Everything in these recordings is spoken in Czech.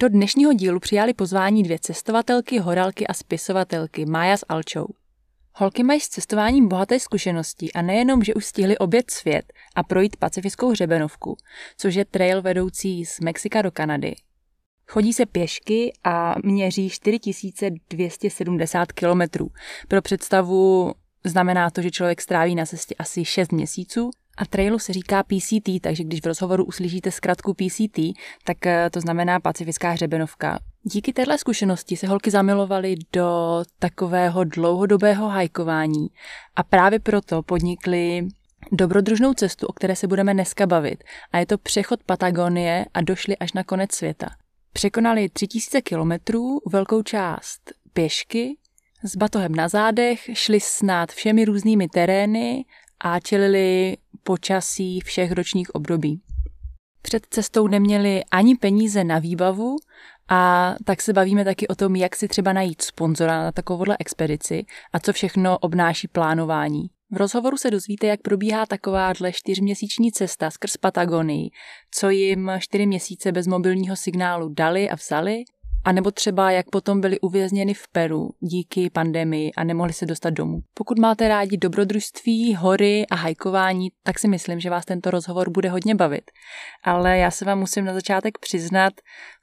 Do dnešního dílu přijali pozvání dvě cestovatelky, horalky a spisovatelky Mája s Alčou. Holky mají s cestováním bohaté zkušenosti a nejenom, že už stihli obět svět a projít pacifickou hřebenovku, což je trail vedoucí z Mexika do Kanady. Chodí se pěšky a měří 4270 kilometrů. Pro představu znamená to, že člověk stráví na cestě asi 6 měsíců a trailu se říká PCT, takže když v rozhovoru uslyšíte zkratku PCT, tak eh, to znamená Pacifická hřebenovka. Díky téhle zkušenosti se holky zamilovaly do takového dlouhodobého hajkování a právě proto podnikly dobrodružnou cestu, o které se budeme dneska bavit. A je to přechod Patagonie a došli až na konec světa. Překonali 3000 kilometrů, velkou část pěšky, s batohem na zádech, šli snad všemi různými terény a čelili počasí všech ročních období. Před cestou neměli ani peníze na výbavu a tak se bavíme taky o tom, jak si třeba najít sponzora na takovouhle expedici a co všechno obnáší plánování. V rozhovoru se dozvíte, jak probíhá takováhle čtyřměsíční cesta skrz Patagonii, co jim čtyři měsíce bez mobilního signálu dali a vzali a nebo třeba, jak potom byli uvězněni v Peru díky pandemii a nemohli se dostat domů. Pokud máte rádi dobrodružství, hory a hajkování, tak si myslím, že vás tento rozhovor bude hodně bavit. Ale já se vám musím na začátek přiznat,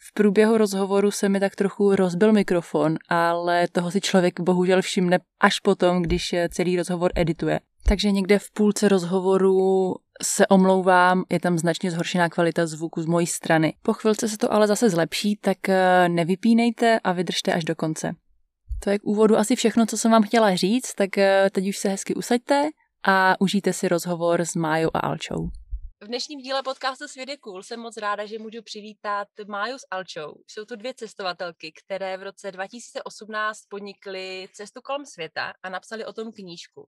v průběhu rozhovoru se mi tak trochu rozbil mikrofon, ale toho si člověk bohužel všimne až potom, když celý rozhovor edituje. Takže někde v půlce rozhovoru se omlouvám, je tam značně zhoršená kvalita zvuku z mojí strany. Po chvilce se to ale zase zlepší, tak eh, nevypínejte a vydržte až do konce. To je k úvodu asi všechno, co jsem vám chtěla říct, tak eh, teď už se hezky usaďte a užijte si rozhovor s Májou a Alčou. V dnešním díle podcastu Svět je cool jsem moc ráda, že můžu přivítat Máju s Alčou. Jsou to dvě cestovatelky, které v roce 2018 podnikly cestu kolem světa a napsali o tom knížku.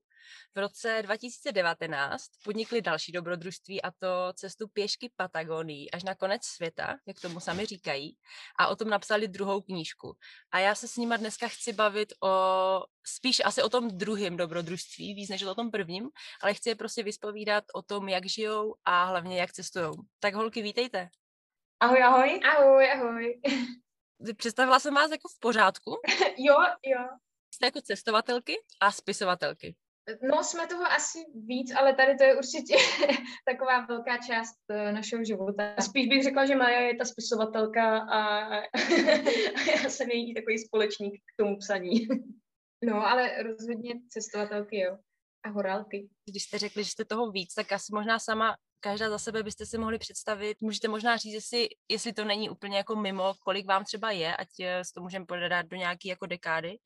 V roce 2019 podnikli další dobrodružství a to cestu pěšky Patagonii až na konec světa, jak tomu sami říkají, a o tom napsali druhou knížku. A já se s nima dneska chci bavit o spíš asi o tom druhém dobrodružství, víc než o tom prvním, ale chci je prostě vyspovídat o tom, jak žijou a hlavně jak cestují. Tak holky, vítejte. Ahoj, ahoj. Ahoj, ahoj. Představila jsem vás jako v pořádku? jo, jo. Jste jako cestovatelky a spisovatelky. No, jsme toho asi víc, ale tady to je určitě taková velká část uh, našeho života. Spíš bych řekla, že Maja je ta spisovatelka a, a já jsem její takový společník k tomu psaní. no, ale rozhodně cestovatelky, jo. A horálky. Když jste řekli, že jste toho víc, tak asi možná sama každá za sebe byste si mohli představit. Můžete možná říct, jestli, jestli to není úplně jako mimo, kolik vám třeba je, ať eh, to můžeme podat do nějaké jako dekády.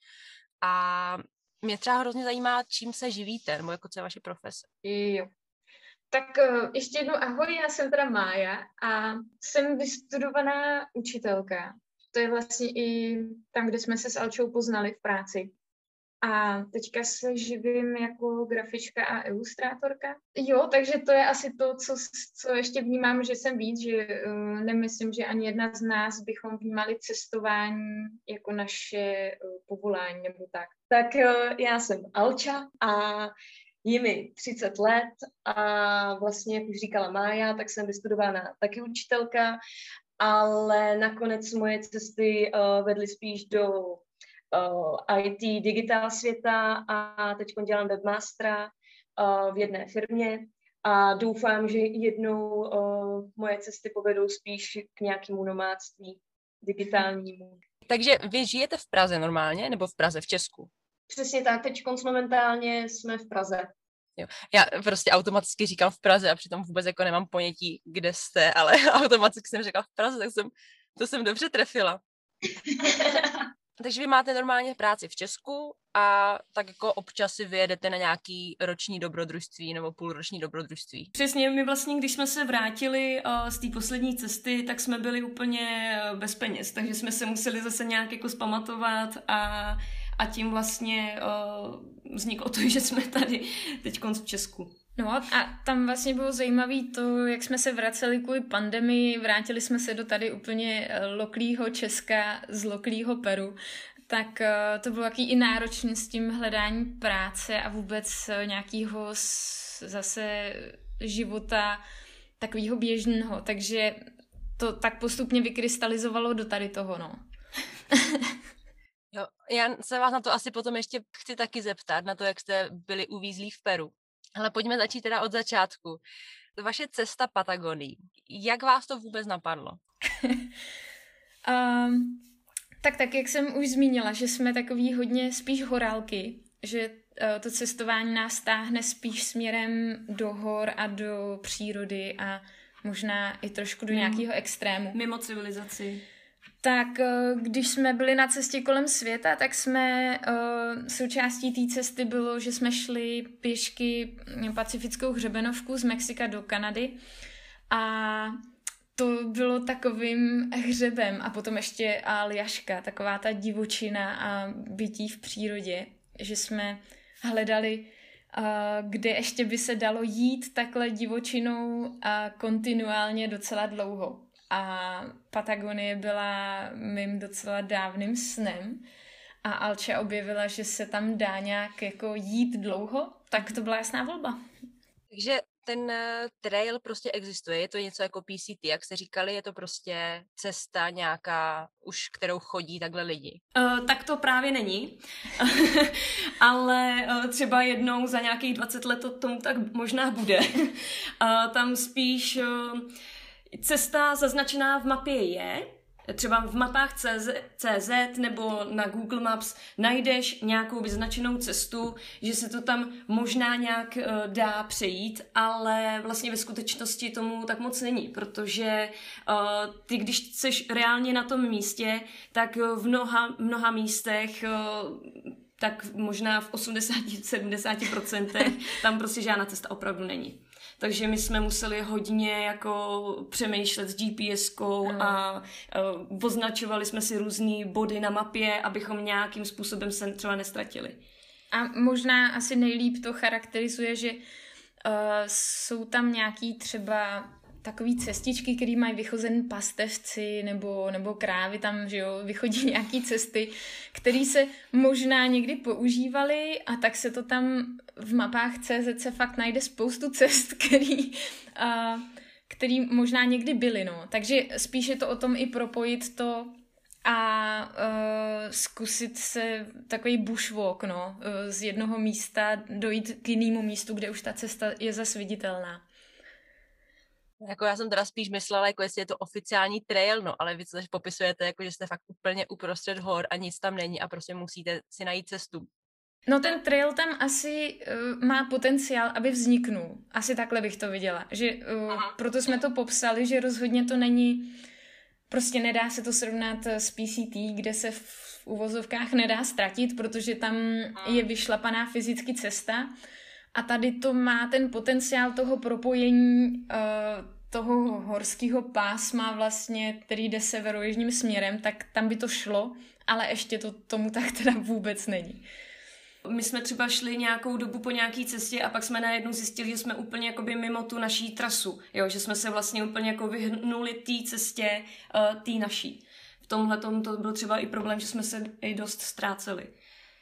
A mě třeba hrozně zajímá, čím se živíte, nebo jako co je vaše profese. Jo. Tak uh, ještě jednou ahoj, já jsem teda Mája a jsem vystudovaná učitelka. To je vlastně i tam, kde jsme se s Alčou poznali v práci. A teďka se živím jako grafička a ilustrátorka. Jo, takže to je asi to, co, co ještě vnímám, že jsem víc, že uh, nemyslím, že ani jedna z nás bychom vnímali cestování jako naše uh, povolání nebo tak. Tak uh, já jsem Alča a je mi 30 let a vlastně, jak už říkala Mája, tak jsem vystudována taky učitelka, ale nakonec moje cesty uh, vedly spíš do IT digitál světa a teď dělám webmastera uh, v jedné firmě a doufám, že jednou uh, moje cesty povedou spíš k nějakému nomádství digitálnímu. Takže vy žijete v Praze normálně, nebo v Praze, v Česku? Přesně tak, teď momentálně jsme v Praze. Jo. Já prostě automaticky říkám v Praze a přitom vůbec jako nemám ponětí, kde jste, ale automaticky jsem řekla v Praze, tak jsem, to jsem dobře trefila. Takže vy máte normálně práci v Česku a tak jako občas si vyjedete na nějaký roční dobrodružství nebo půlroční dobrodružství. Přesně, my vlastně, když jsme se vrátili uh, z té poslední cesty, tak jsme byli úplně uh, bez peněz, takže jsme se museli zase nějak jako spamatovat a, a tím vlastně uh, vzniklo to, že jsme tady teď v Česku. No a tam vlastně bylo zajímavé to, jak jsme se vraceli kvůli pandemii, vrátili jsme se do tady úplně loklýho Česka z loklýho Peru tak eh, to bylo jaký i náročný s tím hledání práce a vůbec eh, nějakého zase života takového běžného. Takže to tak postupně vykrystalizovalo do tady toho, no. jo, já se vás na to asi potom ještě chci taky zeptat, na to, jak jste byli uvízlí v Peru. Ale pojďme začít teda od začátku. Vaše cesta Patagonii, jak vás to vůbec napadlo? um, Tak tak, jak jsem už zmínila, že jsme takový hodně spíš horálky, že uh, to cestování nás táhne spíš směrem do hor a do přírody a možná i trošku do nějakého extrému. Mimo civilizaci. Tak eh, když jsme byli na cestě kolem světa, tak jsme, uh, součástí té cesty bylo, že jsme šli pěšky pacifickou hřebenovku z Mexika do Kanady a to bylo takovým hřebem a potom ještě Aljaška, taková ta divočina a bytí v přírodě, že jsme hledali, kde ještě by se dalo jít takhle divočinou a kontinuálně docela dlouho. A Patagonie byla mým docela dávným snem a Alča objevila, že se tam dá nějak jako jít dlouho, tak to byla jasná volba. Takže ten eh, trail prostě existuje, je to něco jako PCT, jak se říkali, je to prostě cesta nějaká, už kterou chodí takhle lidi. Uh, tak to právě není, ale uh, třeba jednou za nějakých 20 let to tomu tak možná bude. uh, tam spíš uh, cesta zaznačená v mapě je, třeba v mapách CZ, CZ nebo na Google Maps najdeš nějakou vyznačenou cestu, že se to tam možná nějak uh, dá přejít, ale vlastně ve skutečnosti tomu tak moc není, protože uh, ty, když jsi reálně na tom místě, tak v mnoha, mnoha místech uh, tak možná v 80-70% tam prostě žádná cesta opravdu není. Takže my jsme museli hodně jako přemýšlet s GPSkou mm. a uh, označovali jsme si různé body na mapě, abychom nějakým způsobem se třeba nestratili. A možná asi nejlíp to charakterizuje, že uh, jsou tam nějaký třeba takový cestičky, které mají vychozen pastevci nebo, nebo krávy, tam že jo, vychodí nějaký cesty, které se možná někdy používaly a tak se to tam v mapách CZ se fakt najde spoustu cest, který, a, který možná někdy byly, no. Takže spíš je to o tom i propojit to a uh, zkusit se takový bushwalk, no, uh, z jednoho místa dojít k jinému místu, kde už ta cesta je zase viditelná. Jako já jsem teda spíš myslela, jako jestli je to oficiální trail, no, ale vy co popisujete, jako že jste fakt úplně uprostřed hor a nic tam není a prostě musíte si najít cestu. No ten trail tam asi uh, má potenciál, aby vzniknul. Asi takhle bych to viděla. Že, uh, proto jsme to popsali, že rozhodně to není, prostě nedá se to srovnat s PCT, kde se v uvozovkách nedá ztratit, protože tam je vyšlapaná fyzicky cesta a tady to má ten potenciál toho propojení uh, toho horského pásma vlastně, který jde severojižním směrem, tak tam by to šlo, ale ještě to tomu tak teda vůbec není. My jsme třeba šli nějakou dobu po nějaké cestě a pak jsme najednou zjistili, že jsme úplně jakoby mimo tu naší trasu, jo? že jsme se vlastně úplně jako vyhnuli té cestě uh, té naší. V tomhle to byl třeba i problém, že jsme se i dost ztráceli.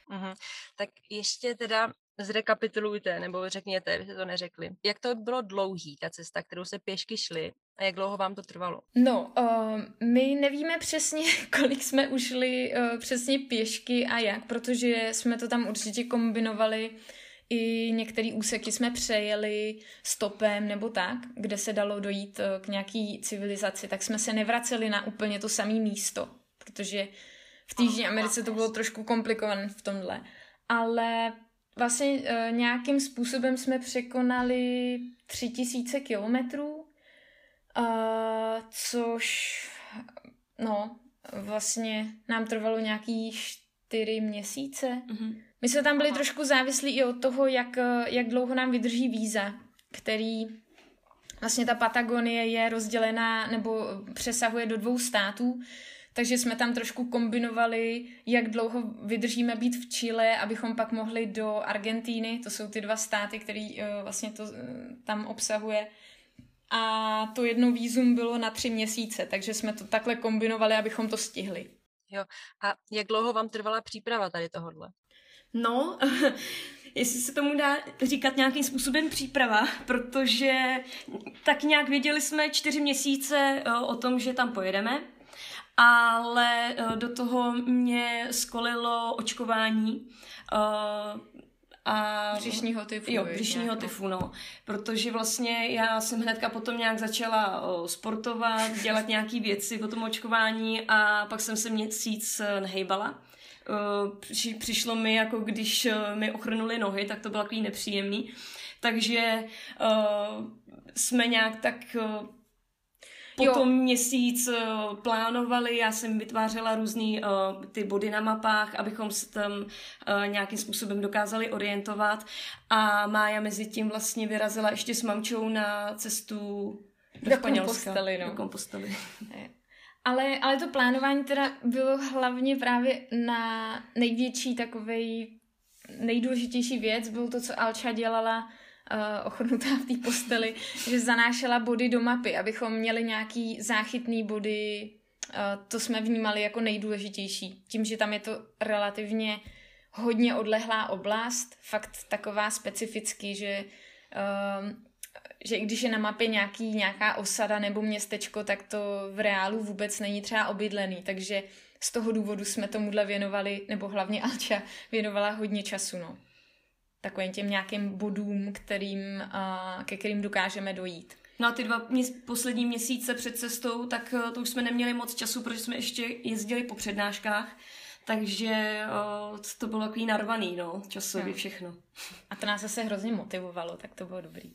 Mm-hmm. Tak ještě teda zrekapitulujte, nebo řekněte, že to neřekli. Jak to bylo dlouhý, ta cesta, kterou se pěšky šli a jak dlouho vám to trvalo? No, uh, my nevíme přesně, kolik jsme ušli uh, přesně pěšky a jak, protože jsme to tam určitě kombinovali i některé úseky jsme přejeli stopem nebo tak, kde se dalo dojít uh, k nějaký civilizaci, tak jsme se nevraceli na úplně to samé místo, protože v Jižní Americe to bylo trošku komplikované v tomhle. Ale vlastně uh, nějakým způsobem jsme překonali tři tisíce kilometrů, uh, což no, vlastně nám trvalo nějaký čtyři měsíce. Mm-hmm. My jsme tam byli trošku závislí i od toho, jak, jak dlouho nám vydrží víza, který vlastně ta Patagonie je rozdělená nebo přesahuje do dvou států, takže jsme tam trošku kombinovali, jak dlouho vydržíme být v Chile, abychom pak mohli do Argentíny, to jsou ty dva státy, který uh, vlastně to uh, tam obsahuje. A to jedno výzum bylo na tři měsíce, takže jsme to takhle kombinovali, abychom to stihli. Jo. A jak dlouho vám trvala příprava tady tohodle? No, jestli se tomu dá říkat nějakým způsobem příprava, protože tak nějak věděli jsme čtyři měsíce eh, o tom, že tam pojedeme, ale eh, do toho mě skolilo očkování eh, a břišního tyfu. Jo, břišního tyfu, no. Protože vlastně já jsem hnedka potom nějak začala o, sportovat, dělat nějaké věci po tom očkování a pak jsem se měsíc nehejbala. Při, přišlo mi, jako když mi ochrnuli nohy, tak to bylo takový nepříjemný. Takže uh, jsme nějak tak uh, potom jo. měsíc uh, plánovali, já jsem vytvářela různý uh, ty body na mapách, abychom se tam uh, nějakým způsobem dokázali orientovat a Mája mezi tím vlastně vyrazila ještě s mamčou na cestu do, do Španělska. Kompostely, no. Do Kompostely. Ale, ale to plánování teda bylo hlavně právě na největší takovej nejdůležitější věc, bylo to, co Alča dělala uh, ochrnutá v té posteli, že zanášela body do mapy, abychom měli nějaký záchytný body, uh, to jsme vnímali jako nejdůležitější. Tím, že tam je to relativně hodně odlehlá oblast, fakt taková specifický, že uh, že i když je na mapě nějaký, nějaká osada nebo městečko, tak to v reálu vůbec není třeba obydlený, takže z toho důvodu jsme tomuhle věnovali, nebo hlavně Alča věnovala hodně času, no takovým těm nějakým bodům, kterým, uh, ke kterým dokážeme dojít. No a ty dva měs- poslední měsíce před cestou, tak uh, to už jsme neměli moc času, protože jsme ještě jezdili po přednáškách, takže uh, to bylo takový narvaný, no, časově no. všechno. A to nás zase hrozně motivovalo, tak to bylo dobrý.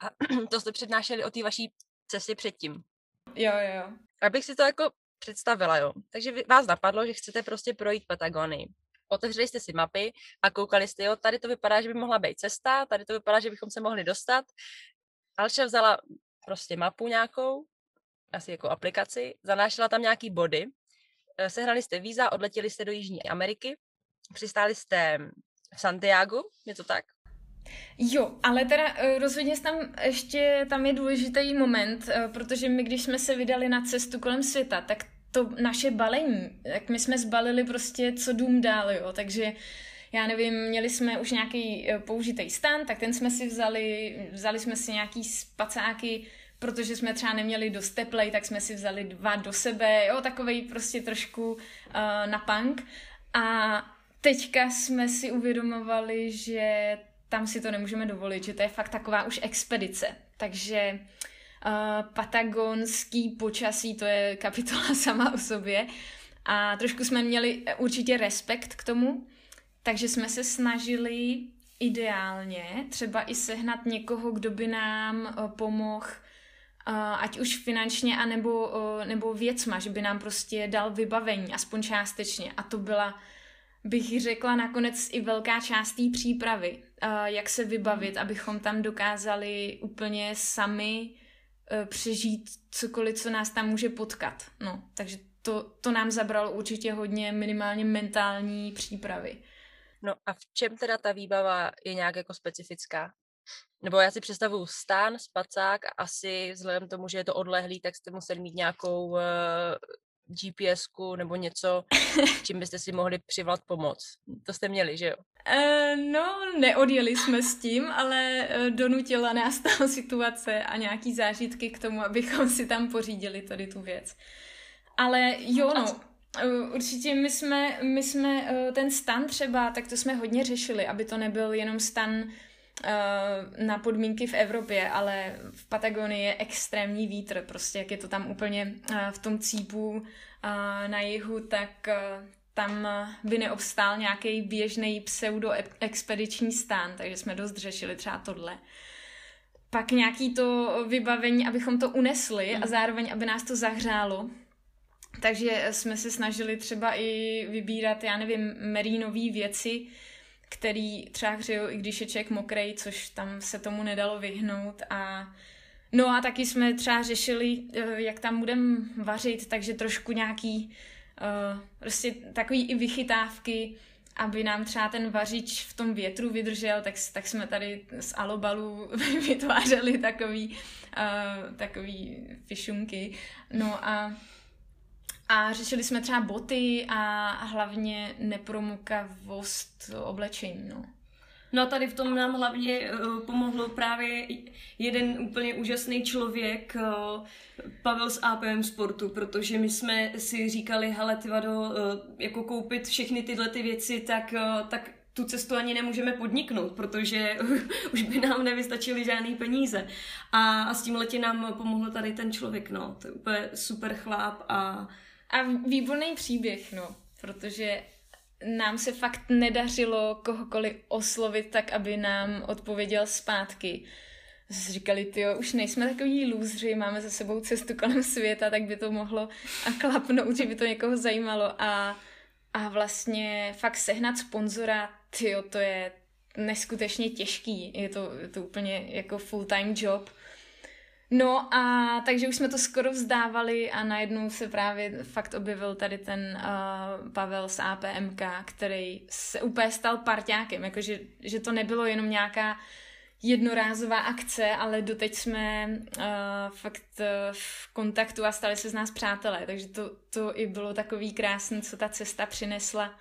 A to jste přednášeli o té vaší cestě předtím. Jo, jo, jo. Abych si to jako představila, jo. Takže vás napadlo, že chcete prostě projít Patagonii otevřeli jste si mapy a koukali jste, jo, tady to vypadá, že by mohla být cesta, tady to vypadá, že bychom se mohli dostat. Alša vzala prostě mapu nějakou, asi jako aplikaci, zanášela tam nějaký body, eh, sehnali jste víza, odletěli jste do Jižní Ameriky, přistáli jste v Santiago, je to tak? Jo, ale teda eh, rozhodně tam ještě tam je důležitý moment, eh, protože my, když jsme se vydali na cestu kolem světa, tak to naše balení, jak my jsme zbalili prostě co dům dál, jo, takže já nevím, měli jsme už nějaký eh, použitý stan, tak ten jsme si vzali, vzali jsme si nějaký spacáky, protože jsme třeba neměli dost teplej, tak jsme si vzali dva do sebe, jo, takovej prostě trošku uh, na punk. A teďka jsme si uvědomovali, že tam si to nemůžeme dovolit, že to je fakt taková už expedice. Takže Uh, patagonský počasí, to je kapitola sama o sobě. A trošku jsme měli určitě respekt k tomu, takže jsme se snažili ideálně třeba i sehnat někoho, kdo by nám uh, pomohl ať už finančně, anebo, nebo věcma, že by nám prostě dal vybavení, aspoň částečně. A to byla, bych řekla, nakonec i velká část té přípravy, jak se vybavit, abychom tam dokázali úplně sami Eh, přežít cokoliv, co nás tam může potkat. No, takže to, to nám zabralo určitě hodně minimálně mentální přípravy. No a v čem teda ta výbava je nějak jako specifická? Nebo já si představuju stán, spacák a asi vzhledem tomu, že je to odlehlý, tak jste museli mít nějakou uh, gps nebo něco, čím byste si mohli přivolat pomoc. To jste měli, že jo? Uh, no, neodjeli jsme s tím, ale uh, donutila nás ta situace a nějaký zážitky k tomu, abychom si tam pořídili tady tu věc. Ale jo, no, uh, určitě my jsme, my jsme ten stan třeba, tak to jsme hodně řešili, aby to nebyl jenom stan na podmínky v Evropě, ale v Patagonii je extrémní vítr, prostě jak je to tam úplně v tom cípu na jihu, tak tam by neobstál nějaký běžný pseudo-expediční stán, takže jsme dost řešili třeba tohle. Pak nějaký to vybavení, abychom to unesli a mhm. zároveň, aby nás to zahřálo. takže jsme se snažili třeba i vybírat, já nevím, merínové věci, který třeba hřejou, i když je člověk mokrej, což tam se tomu nedalo vyhnout a No a taky jsme třeba řešili, eh, jak tam budeme vařit, takže trošku nějaký uh, prostě takový i vychytávky, aby nám třeba ten vařič v tom větru vydržel, tak, tak jsme tady z alobalu vytvářeli takový, uh, takový fišunky. No a a řešili jsme třeba boty a hlavně nepromukavost oblečení, no. No a tady v tom nám hlavně uh, pomohlo právě jeden úplně úžasný člověk, uh, Pavel z APM Sportu, protože my jsme si říkali, hele, ty vado, uh, jako koupit všechny tyhle ty věci, tak, tak tu cestu ani nemůžeme podniknout, protože už by nám nevystačily žádný peníze. A, a s tím letě nám pomohl tady ten člověk, no. To je úplně super chlap a... A výborný příběh, no. Protože nám se fakt nedařilo kohokoliv oslovit tak, aby nám odpověděl zpátky. Říkali, ty už nejsme takový lůzři, máme za sebou cestu kolem světa, tak by to mohlo a klapnout, že by to někoho zajímalo a, a vlastně fakt sehnat sponzora, ty to je neskutečně těžký, je to, je to úplně jako full-time job No a takže už jsme to skoro vzdávali a najednou se právě fakt objevil tady ten uh, Pavel z APMK, který se úplně stal parťákem, jakože že to nebylo jenom nějaká jednorázová akce, ale doteď jsme uh, fakt uh, v kontaktu a stali se z nás přátelé, takže to, to i bylo takový krásný, co ta cesta přinesla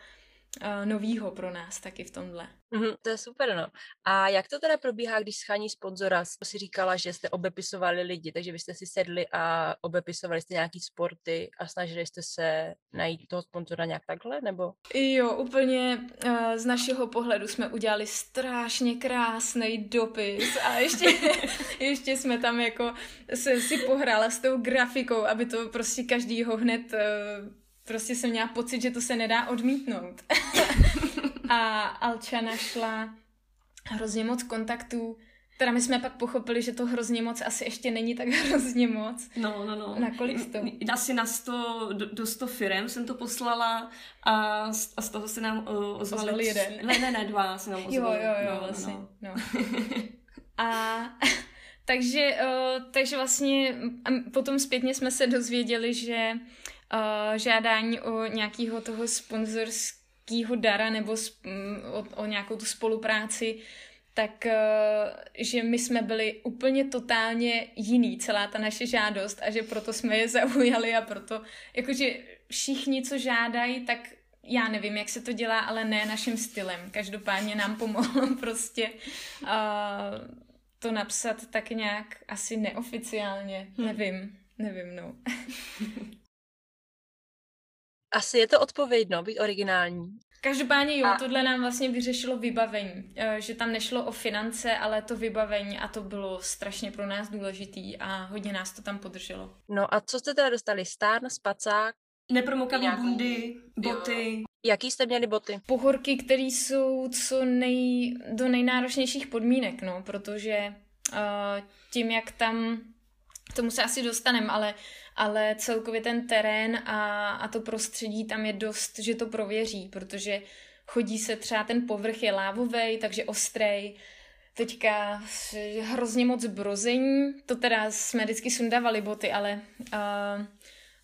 uh, novýho pro nás taky v tomhle. Mm-hmm, to je super, no. A jak to teda probíhá, když schání sponzora? Si říkala, že jste obepisovali lidi, takže byste si sedli a obepisovali jste nějaký sporty a snažili jste se najít toho sponzora nějak takhle, nebo? Jo, úplně uh, z našeho pohledu jsme udělali strašně krásný dopis a ještě, ještě jsme tam jako se si pohrála s tou grafikou, aby to prostě každýho hned uh, prostě jsem měla pocit, že to se nedá odmítnout. a Alča našla hrozně moc kontaktů, Teda my jsme pak pochopili, že to hrozně moc asi ještě není tak hrozně moc. No, no, no. Na kolik to? Asi na 100, do, do 100 firem jsem to poslala a, a z toho se nám uh, ozvali... Ozvali jeden. Ne, ne, ne, dva se nám ozvali. Jo, jo, jo, no, vlastně. No. no. a takže, uh, takže vlastně potom zpětně jsme se dozvěděli, že uh, žádání o nějakého toho sponzorského dara nebo sp- o, o nějakou tu spolupráci, tak uh, že my jsme byli úplně totálně jiný, celá ta naše žádost a že proto jsme je zaujali a proto, jakože všichni, co žádají, tak já nevím, jak se to dělá, ale ne naším stylem. Každopádně nám pomohlo prostě uh, to napsat tak nějak asi neoficiálně. Hmm. Nevím, nevím, no. Asi je to odpovědno být originální. Každopádně jo, a... tohle nám vlastně vyřešilo vybavení, eh, že tam nešlo o finance, ale to vybavení a to bylo strašně pro nás důležitý a hodně nás to tam podrželo. No a co jste teda dostali? Stán, spacák? Nepromokavý Nějaký... bundy, boty. Jo. Jaký jste měli boty? Pohorky, které jsou co nej, do nejnáročnějších podmínek, no, protože uh, tím, jak tam, k tomu se asi dostaneme, ale ale celkově ten terén a, a to prostředí tam je dost, že to prověří, protože chodí se třeba ten povrch je lávový, takže ostrej, teďka hrozně moc brození, to teda jsme vždycky sundávali boty, ale uh,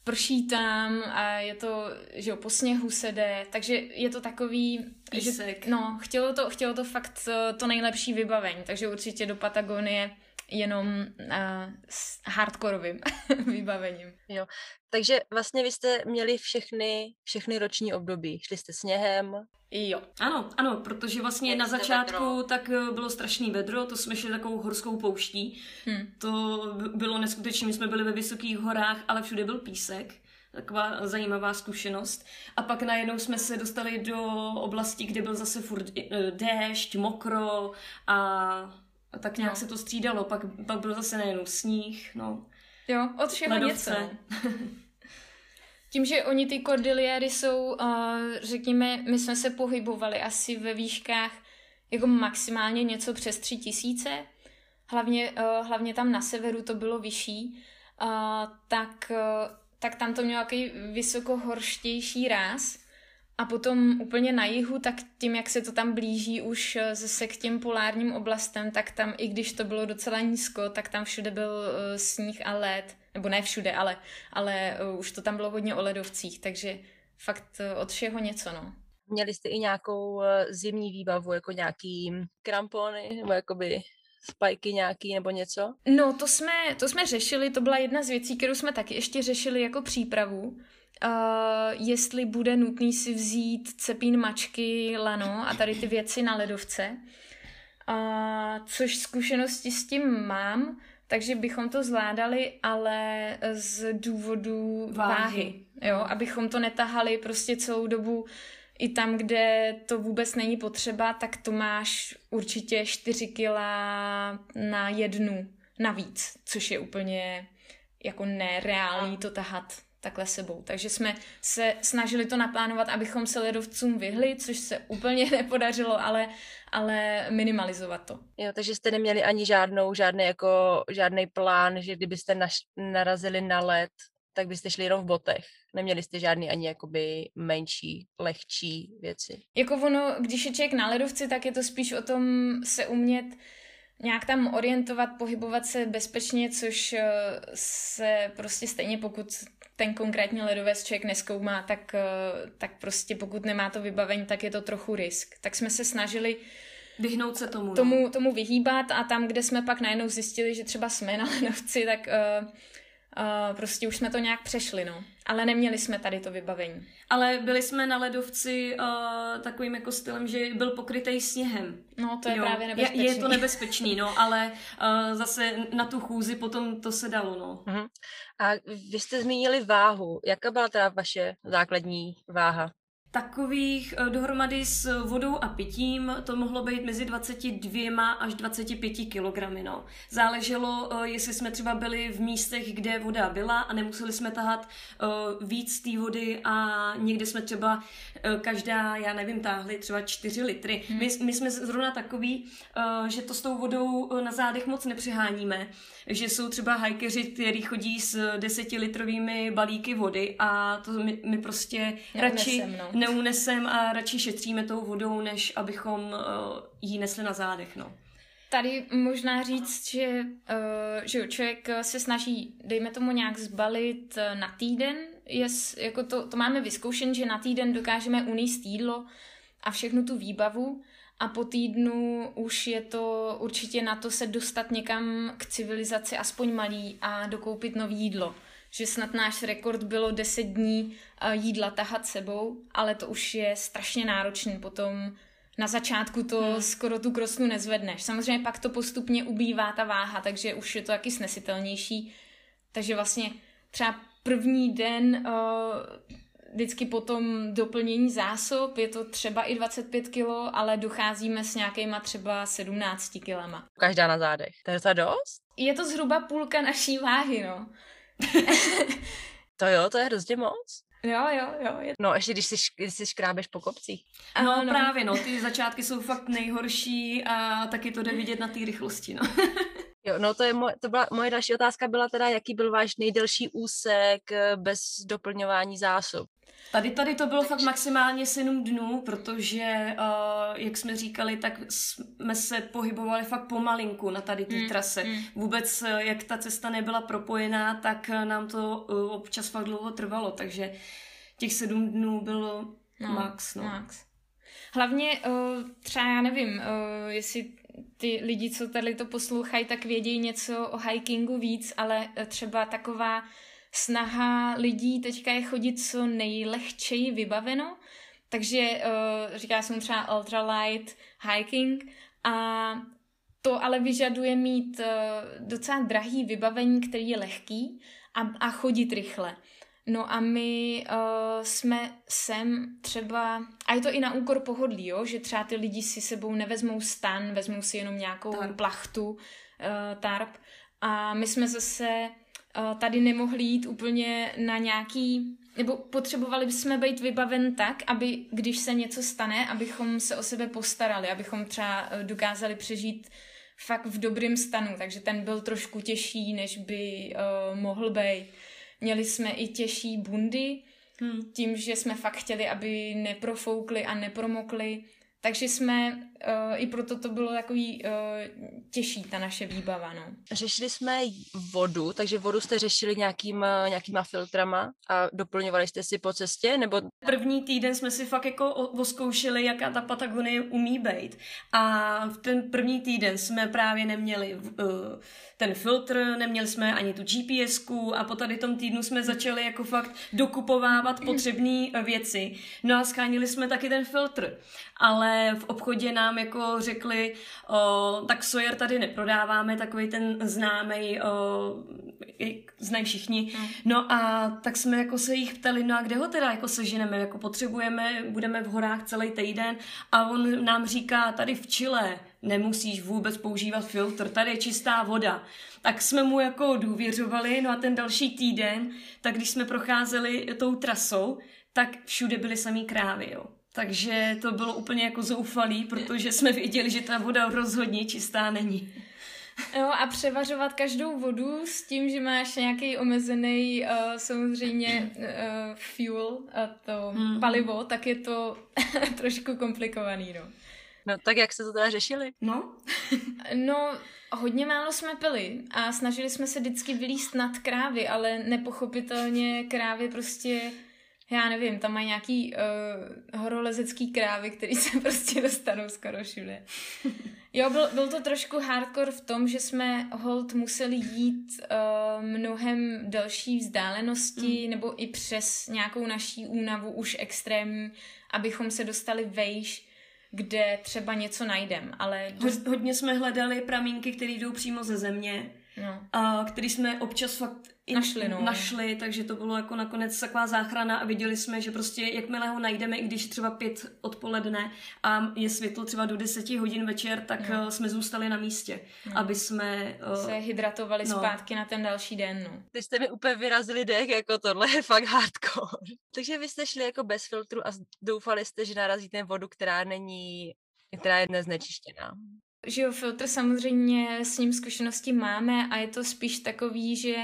prší tam a je to, že jo, po sněhu se jde, takže je to takový, Písek. že, no, chtělo to, chtělo to fakt eh, to nejlepší vybavení, takže určitě do Patagonie jenom uh, s hardkorovým vybavením. Jo. Takže vlastně vy jste měli všechny, všechny roční období. Šli jste sněhem? Jo. Ano, ano, protože vlastně Jak na začátku vedro? tak eh, bylo strašný vedro, to jsme šli takovou horskou pouští. Hmm. To bylo neskutečné, my jsme byli ve vysokých horách, ale všude byl písek taková zajímavá zkušenost. A pak najednou jsme se dostali do oblasti, kde byl zase furt eh, déšť, mokro a a tak nějak no. se to střídalo, pak, pak byl zase nejenom sníh, no. Jo, od všeho Ledovce. něco. Tím, že oni ty kordiliéry jsou, uh, řekněme, my jsme se pohybovali asi ve výškách jako maximálně něco přes tři tisíce, hlavně, uh, hlavně tam na severu to bylo vyšší, uh, tak uh, tak tam to mělo takový vysokohorštější ráz. A potom úplně na jihu, tak tím, jak se to tam blíží už eh, zase k těm polárním oblastem, tak tam, i když to bylo docela nízko, tak tam všude byl uh, sníh a led. Nebo ne všude, ale, ale uh, už to tam bylo hodně o ledovcích, takže fakt od všeho něco, no. Měli jste i nějakou zimní výbavu, jako nějaký krampony, nebo jakoby spajky nějaký nebo něco? No, to jsme, to jsme řešili, to byla jedna z věcí, kterou jsme taky ještě řešili jako přípravu. Uh, jestli bude nutný si vzít cepín mačky, lano a tady ty věci na ledovce. Uh, což zkušenosti s tím mám, takže bychom to zvládali, ale z důvodu váhy. váhy jo, abychom to netahali prostě celou dobu i tam, kde to vůbec není potřeba, tak to máš určitě 4 kila na jednu navíc, což je úplně jako nereálný to tahat takhle sebou. Takže jsme se snažili to naplánovat, abychom se ledovcům vyhli, což se úplně nepodařilo, ale, ale minimalizovat to. Jo, takže jste neměli ani žádnou, žádný jako, žádný plán, že kdybyste naš, narazili na led, tak byste šli jenom v botech. Neměli jste žádný ani jakoby menší, lehčí věci. Jako ono, když je člověk na ledovci, tak je to spíš o tom se umět nějak tam orientovat, pohybovat se bezpečně, což eh, se prostě stejně pokud ten konkrétní ledovec člověk neskoumá, tak, eh, tak prostě pokud nemá to vybavení, tak je to trochu risk. Tak jsme se snažili Vyhnout se tomu. No. Tomu, tomu vyhýbat a tam, kde jsme pak najednou zjistili, že třeba jsme na ledovci, tak uh, Uh, prostě už jsme to nějak přešli, no. Ale neměli jsme tady to vybavení. Ale byli jsme na ledovci uh, takovým jako stylem, že byl pokrytý sněhem. No, to je jo. právě nebezpečný. Je, je to nebezpečný, no, ale uh, zase na tu chůzi potom to se dalo, no. Uh-huh. A vy jste zmínili váhu. Jaká byla teda vaše základní váha? Takových eh, dohromady s vodou a pitím to mohlo být mezi 22 až 25 kilogramy. No. Záleželo, eh, jestli jsme třeba byli v místech, kde voda byla a nemuseli jsme tahat eh, víc té vody a někde jsme třeba každá, já nevím, táhli třeba 4 litry. Hmm. My, my jsme zrovna takový, že to s tou vodou na zádech moc nepřeháníme, že jsou třeba hajkeři, kteří chodí s desetilitrovými balíky vody a to my, my prostě radši no. Neunesem a radši šetříme tou vodou, než abychom uh, jí nesli na zádech. No. Tady možná říct, že, uh, že člověk se snaží, dejme tomu nějak zbalit na týden, je, jako to, to máme vyzkoušen, že na týden dokážeme uníst jídlo a všechnu tu výbavu, a po týdnu už je to určitě na to se dostat někam k civilizaci aspoň malý a dokoupit nový jídlo. Že snad náš rekord bylo 10 dní eh, jídla tahat sebou, ale to už je strašně náročný potom na začátku to hmm. skoro tu krosnu nezvedneš. Samozřejmě pak to postupně ubývá ta váha, takže už je to taky snesitelnější. Takže vlastně třeba první den uh, vždycky potom doplnění zásob, je to třeba i 25 kg, ale docházíme s nějakýma třeba 17 kilama. Každá na zádech. To je to dost? Je to zhruba půlka naší váhy, no. To jo, to je hrozně moc. Jo, jo, jo. Je... No, ještě když si, když si škrábeš po kopcích. No, no, právě, no, ty začátky jsou fakt nejhorší a taky to jde vidět na té rychlosti, no. Jo, no to, je moj, to byla, moje další otázka byla teda, jaký byl váš nejdelší úsek eh, bez doplňování zásob? Tady, tady to bylo fakt maximálně 7 dnů, protože, uh, jak jsme říkali, tak jsme se pohybovali fakt pomalinku na tady té mm, trase. Mm. Vůbec, eh, jak ta cesta nebyla propojená, tak nám to uh, občas fakt dlouho trvalo, takže těch 7 dnů bylo no, max. No. max. Hlavně uh, třeba já nevím, uh, jestli ty lidi, co tady to poslouchají, tak vědí něco o hikingu víc, ale třeba taková snaha lidí teďka je chodit co nejlehčeji vybaveno, takže uh, říká se mu třeba ultralight hiking a to ale vyžaduje mít uh, docela drahý vybavení, který je lehký a, a chodit rychle. No a my uh, jsme sem třeba, a je to i na úkor pohodlí, jo? že třeba ty lidi si sebou nevezmou stan, vezmou si jenom nějakou tarp. plachtu, uh, tarp. A my jsme zase tady nemohli jít úplně na nějaký, nebo potřebovali bychom být vybaven tak, aby když se něco stane, abychom se o sebe postarali, abychom třeba dokázali přežít fakt v dobrém stanu, takže ten byl trošku těžší, než by uh, mohl být. Měli jsme i těžší bundy, hmm. tím, že jsme fakt chtěli, aby neprofoukly a nepromokly. Takže jsme, uh, i proto to bylo takový uh, těžší, ta naše výbava, no. Řešili jsme vodu, takže vodu jste řešili nějakým, uh, nějakýma filtrama a doplňovali jste si po cestě, nebo... První týden jsme si fakt jako oskoušeli, jaká ta Patagonie umí být. A v ten první týden jsme právě neměli uh, ten filtr, neměli jsme ani tu gps a po tady tom týdnu jsme začali jako fakt dokupovávat potřebné věci. No a schánili jsme taky ten filtr. Ale v obchodě nám jako řekli, o, tak Sawyer tady neprodáváme, takový ten známý, znají všichni. Hmm. No a tak jsme jako se jich ptali, no a kde ho teda jako seženeme, jako potřebujeme, budeme v horách celý týden a on nám říká, tady v Chile nemusíš vůbec používat filtr, tady je čistá voda. Tak jsme mu jako důvěřovali, no a ten další týden, tak když jsme procházeli tou trasou, tak všude byly samý krávy, jo. Takže to bylo úplně jako zoufalý, protože jsme věděli, že ta voda rozhodně čistá není. Jo, a převařovat každou vodu s tím, že máš nějaký omezený uh, samozřejmě uh, fuel, a to hmm. palivo, tak je to trošku komplikovaný, no. No tak jak jste to teda řešili? No? no, hodně málo jsme pili a snažili jsme se vždycky vylíst nad krávy, ale nepochopitelně krávy prostě já nevím, tam mají nějaký uh, horolezecký krávy, který se prostě dostanou skoro všude. Jo, byl, byl to trošku hardcore v tom, že jsme hold museli jít uh, mnohem delší vzdálenosti mm. nebo i přes nějakou naší únavu už extrémní, abychom se dostali vejš, kde třeba něco najdem, ale... Dost... Hodně jsme hledali pramínky, které jdou přímo ze země, no. a který jsme občas fakt našli, no. našli, takže to bylo jako nakonec taková záchrana a viděli jsme, že prostě jakmile ho najdeme, i když třeba pět odpoledne a je světlo třeba do deseti hodin večer, tak no. jsme zůstali na místě, no. aby jsme... Uh, se hydratovali no. zpátky na ten další den, no. Ty jste mi úplně vyrazili dech, jako tohle je fakt hardcore. takže vy jste šli jako bez filtru a doufali jste, že narazíte vodu, která není, která je neznečištěná. Že jo, filtr samozřejmě s ním zkušenosti máme a je to spíš takový, že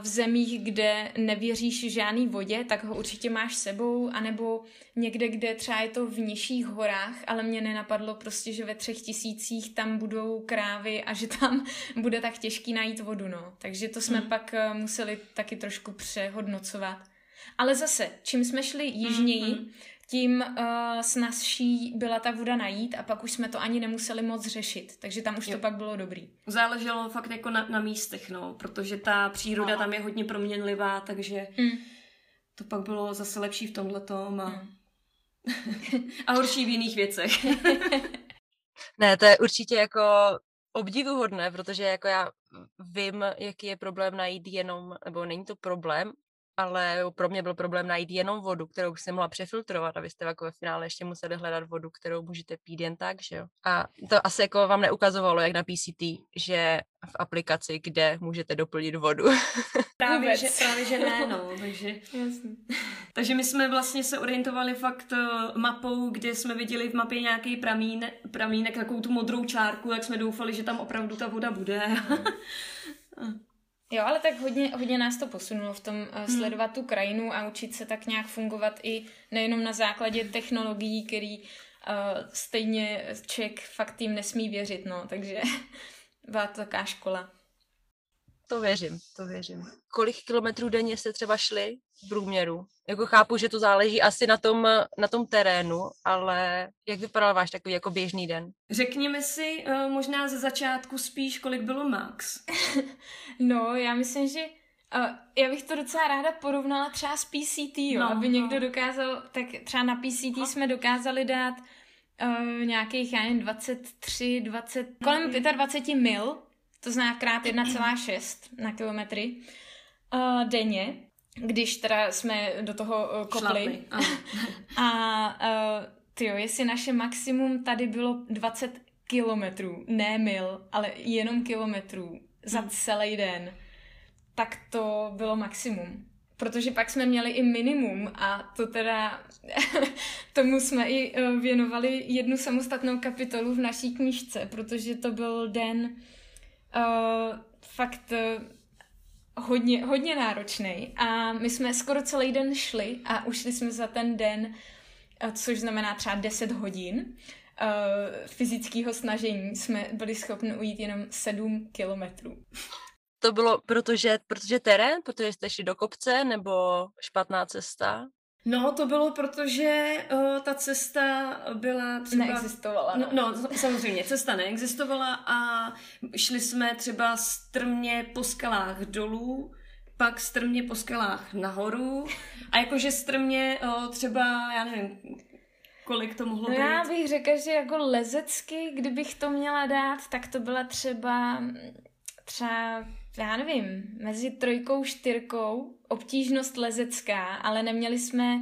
v zemích, kde nevěříš žádný vodě, tak ho určitě máš sebou, anebo někde, kde třeba je to v nižších horách, ale mě nenapadlo prostě, že ve třech tisících tam budou krávy a že tam bude tak těžký najít vodu, no. Takže to jsme hmm. pak eh, museli taky trošku přehodnocovat. Ale zase, čím jsme šli jižněji, hmm tím uh, snazší byla ta voda najít a pak už jsme to ani nemuseli moc řešit, takže tam už jo. to pak bylo dobrý. Záleželo fakt jako na, na místech, no, protože ta příroda no. tam je hodně proměnlivá, takže mm. to pak bylo zase lepší v tomhletom a, mm. a horší v jiných věcech. ne, to je určitě jako obdivuhodné, protože jako já vím, jaký je problém najít jenom, nebo není to problém, ale pro mě byl problém najít jenom vodu, kterou si mohla přefiltrovat a vy jste jako ve finále ještě museli hledat vodu, kterou můžete pít jen tak, že jo. A to asi jako vám neukazovalo, jak na PCT, že v aplikaci, kde můžete doplnit vodu. právě, že, právě, že ne, no, takže... Jasně. takže my jsme vlastně se orientovali fakt eh, mapou, kde jsme viděli v mapě nějaký pramínek, pramínek, takovou tu modrou čárku, jak jsme doufali, že tam opravdu ta voda bude. Jo, ale tak hodně, hodně nás to posunulo v tom uh, sledovat tu krajinu a učit se tak nějak fungovat i nejenom na základě technologií, který uh, stejně člověk fakt jim nesmí věřit, no, takže byla to taková škola. To věřím, to věřím. Kolik kilometrů denně jste třeba šli v průměru? Jako chápu, že to záleží asi na tom, na tom terénu, ale jak vypadal váš takový jako běžný den? Řekněme si uh, možná ze začátku spíš, kolik bylo max. no, já myslím, že uh, já bych to docela ráda porovnala třeba s PCT, jo, no, aby no. někdo dokázal, tak třeba na PCT no. jsme dokázali dát uh, nějakých, já nevím, 23, 20, kolem 25 mil to znamená krát 1,6 na kilometry uh, denně, když teda jsme do toho uh, kopli. a uh, tyjo, jestli naše maximum tady bylo 20 kilometrů, ne mil, ale jenom kilometrů za hmm. celý den, tak to bylo maximum. Protože pak jsme měli i minimum a to teda, tomu jsme i věnovali jednu samostatnou kapitolu v naší knižce, protože to byl den uh, fakt hodně, hodně náročný a my jsme skoro celý den šli a ušli jsme za ten den, eh, což znamená třeba 10 hodin uh, fyzického snažení, jsme byli schopni ujít jenom 7 kilometrů. To bylo protože, protože terén, protože jste šli do kopce, nebo špatná cesta? No, to bylo, protože uh, ta cesta byla třeba... Neexistovala. No, no, no samozřejmě, cesta neexistovala a šli jsme třeba strmě po skalách dolů, pak strmě po skalách nahoru a jakože strmě uh, třeba, já nevím, kolik to mohlo no být. já bych řekla, že jako lezecky, kdybych to měla dát, tak to byla třeba třeba, já nevím, mezi trojkou, čtyřkou, obtížnost lezecká, ale neměli jsme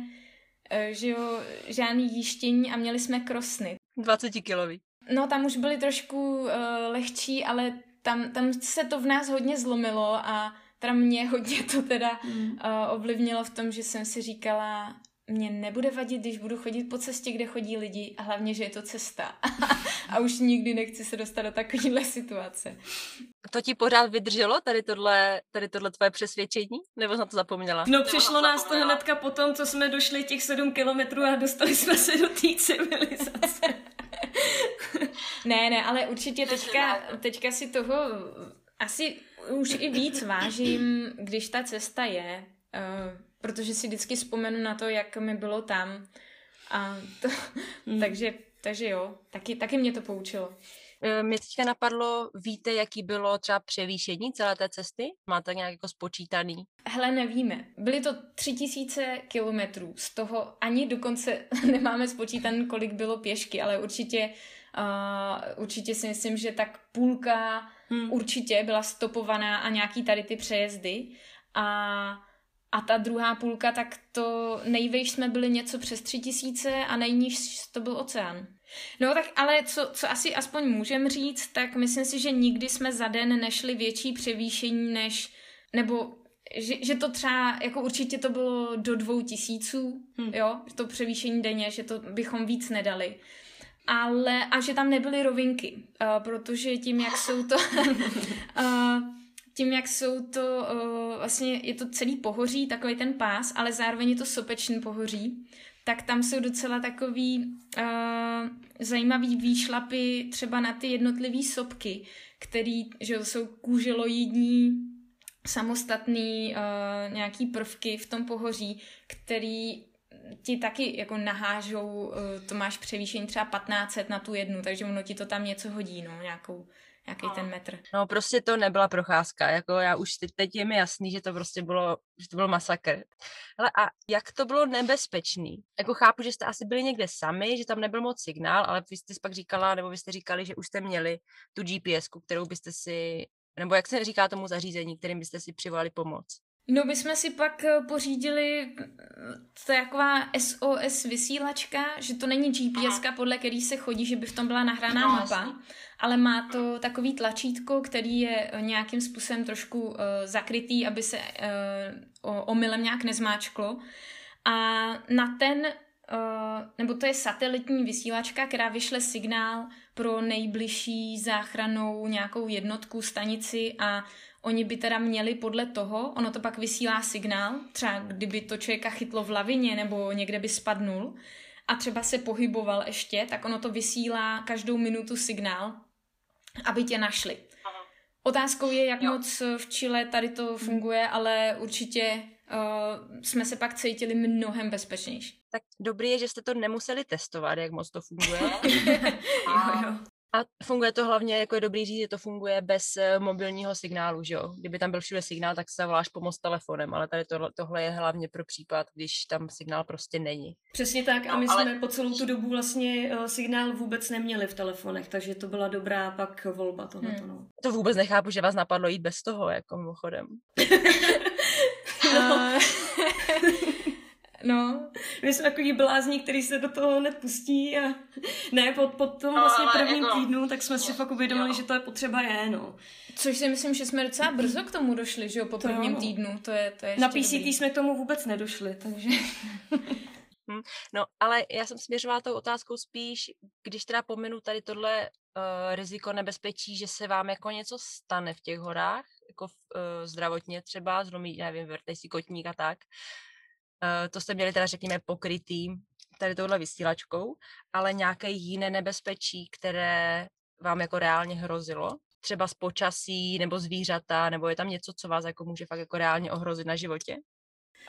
eh, že jo, žádný jištění a měli jsme krosny. 20 kilový. No tam už byly trošku uh, lehčí, ale tam, tam se to v nás hodně zlomilo a teda mě hodně to teda mm. uh, ovlivnilo v tom, že jsem si říkala, mě nebude vadit, když budu chodit po cestě, kde chodí lidi a hlavně, že je to cesta. a už nikdy nechci se dostat do takovéhle situace. To ti pořád vydrželo, tady tohle, tady tohle tvoje přesvědčení? Nebo jsi na to zapomněla? No přišlo nás to hnedka po tom, co jsme došli těch sedm kilometrů a dostali jsme se do té civilizace. ne, ne, ale určitě teďka, teďka si toho asi už i víc vážím, když ta cesta je. Uh, protože si vždycky vzpomenu na to, jak mi bylo tam. A to, mm. takže, takže jo, taky, taky mě to poučilo. E, mě teďka napadlo, víte, jaký bylo třeba převýšení celé té cesty? Máte nějak jako spočítaný? Hele, nevíme. Byly to tři tisíce kilometrů, z toho ani dokonce nemáme spočítaný, kolik bylo pěšky, ale určitě, uh, určitě si myslím, že tak půlka hmm. určitě byla stopovaná a nějaký tady ty přejezdy. A a ta druhá půlka, tak to nejvejš jsme byli něco přes tři tisíce a nejníž to byl oceán. No tak ale co, co asi aspoň můžem říct, tak myslím si, že nikdy jsme za den nešli větší převýšení než, nebo že, že to třeba, jako určitě to bylo do dvou tisíců, hmm. jo, to převýšení denně, že to bychom víc nedali. Ale, a že tam nebyly rovinky, uh, protože tím, jak jsou to... uh, tím, jak jsou to, uh, vlastně je to celý pohoří, takový ten pás, ale zároveň je to sopečný pohoří, tak tam jsou docela takový uh, zajímavý výšlapy třeba na ty jednotlivé sopky, který že jsou kůželoidní, samostatný uh, nějaký prvky v tom pohoří, který ti taky jako nahážou, uh, to máš převýšení třeba 1500 na tu jednu, takže ono ti to tam něco hodí, no, nějakou nějaký ten metr. No prostě to nebyla procházka, jako já už teď, teď je mi jasný, že to prostě bylo, že to byl masakr. Ale a jak to bylo nebezpečný? Jako chápu, že jste asi byli někde sami, že tam nebyl moc signál, ale vy jste pak říkala, nebo vy jste říkali, že už jste měli tu GPS, kterou byste si, nebo jak se říká tomu zařízení, kterým byste si přivolali pomoc? No my jsme si pak eh, pořídili, to je taková SOS vysílačka, že to není GPS, podle který se chodí, že by v tom byla nahraná no, mapa, ale má to takový tlačítko, který je eh, nějakým způsobem trošku uh, zakrytý, aby se uh, omylem nějak nezmáčklo. A na ten, uh, nebo to je satelitní vysílačka, která vyšle signál pro nejbližší záchranou nějakou jednotku, stanici a Oni by teda měli podle toho, ono to pak vysílá signál, třeba kdyby to člověka chytlo v lavině nebo někde by spadnul a třeba se pohyboval ještě, tak ono to vysílá každou minutu signál, aby tě našli. Otázkou je, jak jo. moc v Chile tady to funguje, ale určitě uh, jsme se pak cítili mnohem bezpečnější. Tak dobrý je, že jste to nemuseli testovat, jak moc to funguje. jo, jo. A funguje to hlavně, jako je dobrý říct, že to funguje bez eh, mobilního signálu, že jo? Kdyby tam byl všude signál, tak se voláš pomoc telefonem, ale tady tohle, tohle je hlavně pro případ, když tam signál prostě není. Přesně tak a my no, ale... jsme po celou tu dobu vlastně uh, signál vůbec neměli v telefonech, takže to byla dobrá pak volba tohleto, hmm. no. To vůbec nechápu, že vás napadlo jít bez toho, jako mimochodem. no. No, my jsme takový blázni, který se do toho hned pustí a ne, po, po tom vlastně prvním jako... týdnu, tak jsme si fakt uvědomili, jo. že to je potřeba je, no. Což si myslím, že jsme docela brzo k tomu došli, že jo, po prvním týdnu, to je, to je Na PCT dobrý. jsme k tomu vůbec nedošli, takže... Hm, no, ale já jsem směřovala tou otázkou spíš, když teda pominu tady tohle uh, riziko nebezpečí, že se vám jako něco stane v těch horách, jako uh, zdravotně třeba, zlomí, nevím, vrtej si kotník a tak. Uh, to jste měli teda, řekněme, pokrytý tady touhle vysílačkou, ale nějaké jiné nebezpečí, které vám jako reálně hrozilo? Třeba z počasí nebo zvířata, nebo je tam něco, co vás jako může fakt jako reálně ohrozit na životě?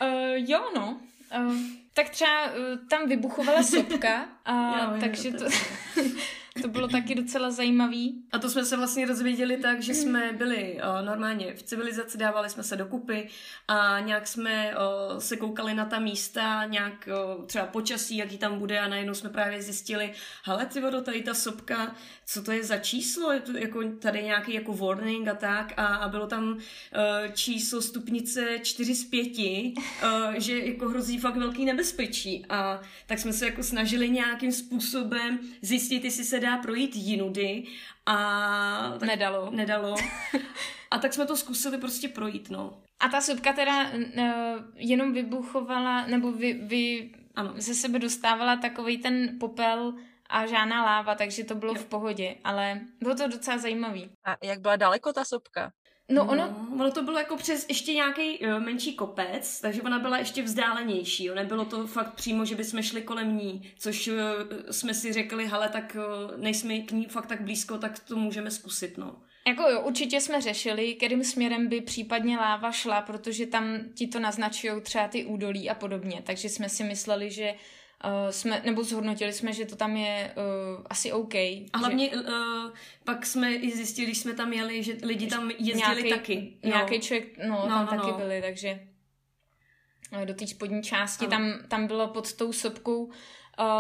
Uh, jo, no. Uh, tak třeba uh, tam vybuchovala sopka, a jo, takže to, to bylo taky docela zajímavý. A to jsme se vlastně dozvěděli tak, že jsme byli uh, normálně v civilizaci, dávali jsme se dokupy a nějak jsme uh, se koukali na ta místa, nějak uh, třeba počasí, jaký tam bude a najednou jsme právě zjistili, hele ty vodo, tady ta sopka, co to je za číslo, je to jako tady nějaký jako warning a tak a, a bylo tam uh, číslo stupnice 4 z 5, uh, že jako hrozí fakt velký nebezpečí a tak jsme se jako snažili nějakým způsobem zjistit, jestli se dá projít jinudy a... Tak nedalo. Nedalo. A tak jsme to zkusili prostě projít, no. A ta sopka teda uh, jenom vybuchovala, nebo vy, vy ano. ze sebe dostávala takový ten popel a žádná láva, takže to bylo jo. v pohodě, ale bylo to docela zajímavý. A jak byla daleko ta sopka? No, ono, no, ono to bylo jako přes ještě nějaký uh, menší kopec, takže ona byla ještě vzdálenější. Jo. Nebylo to fakt přímo, že bychom šli kolem ní, což uh, jsme si řekli, hele, tak uh, nejsme k ní fakt tak blízko, tak to můžeme zkusit, no. Jako jo, určitě jsme řešili, kterým směrem by případně láva šla, protože tam ti to naznačují třeba ty údolí a podobně, takže jsme si mysleli, že uh, jsme, nebo zhodnotili jsme, že to tam je uh, asi OK. A hlavně že... uh, pak jsme i zjistili, když jsme tam jeli, že lidi tam jezdili nějaký, taky. Nějaký člověk, no, no tam no, taky no. byli, takže do té spodní části, tam, tam bylo pod tou sopkou uh,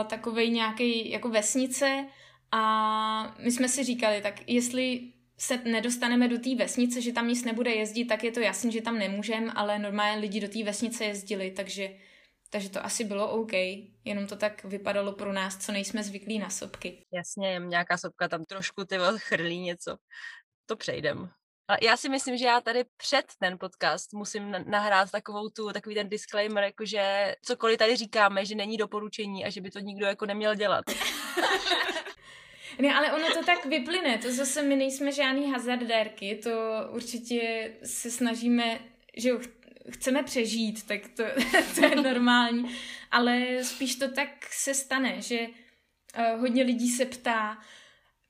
takovej nějaký jako vesnice a my jsme si říkali, tak jestli se nedostaneme do té vesnice, že tam nic nebude jezdit, tak je to jasný, že tam nemůžeme, ale normálně lidi do té vesnice jezdili, takže takže to asi bylo OK, jenom to tak vypadalo pro nás, co nejsme zvyklí na sopky. Jasně, nějaká sopka tam trošku ty chrlí něco. To přejdem. Ale já si myslím, že já tady před ten podcast musím nahrát takovou tu, takový ten disclaimer, jakože cokoliv tady říkáme, že není doporučení a že by to nikdo jako neměl dělat. Ne, ale ono to tak vyplyne, to zase my nejsme žádný hazardérky, to určitě se snažíme, že jo, chceme přežít, tak to, to je normální, ale spíš to tak se stane, že uh, hodně lidí se ptá,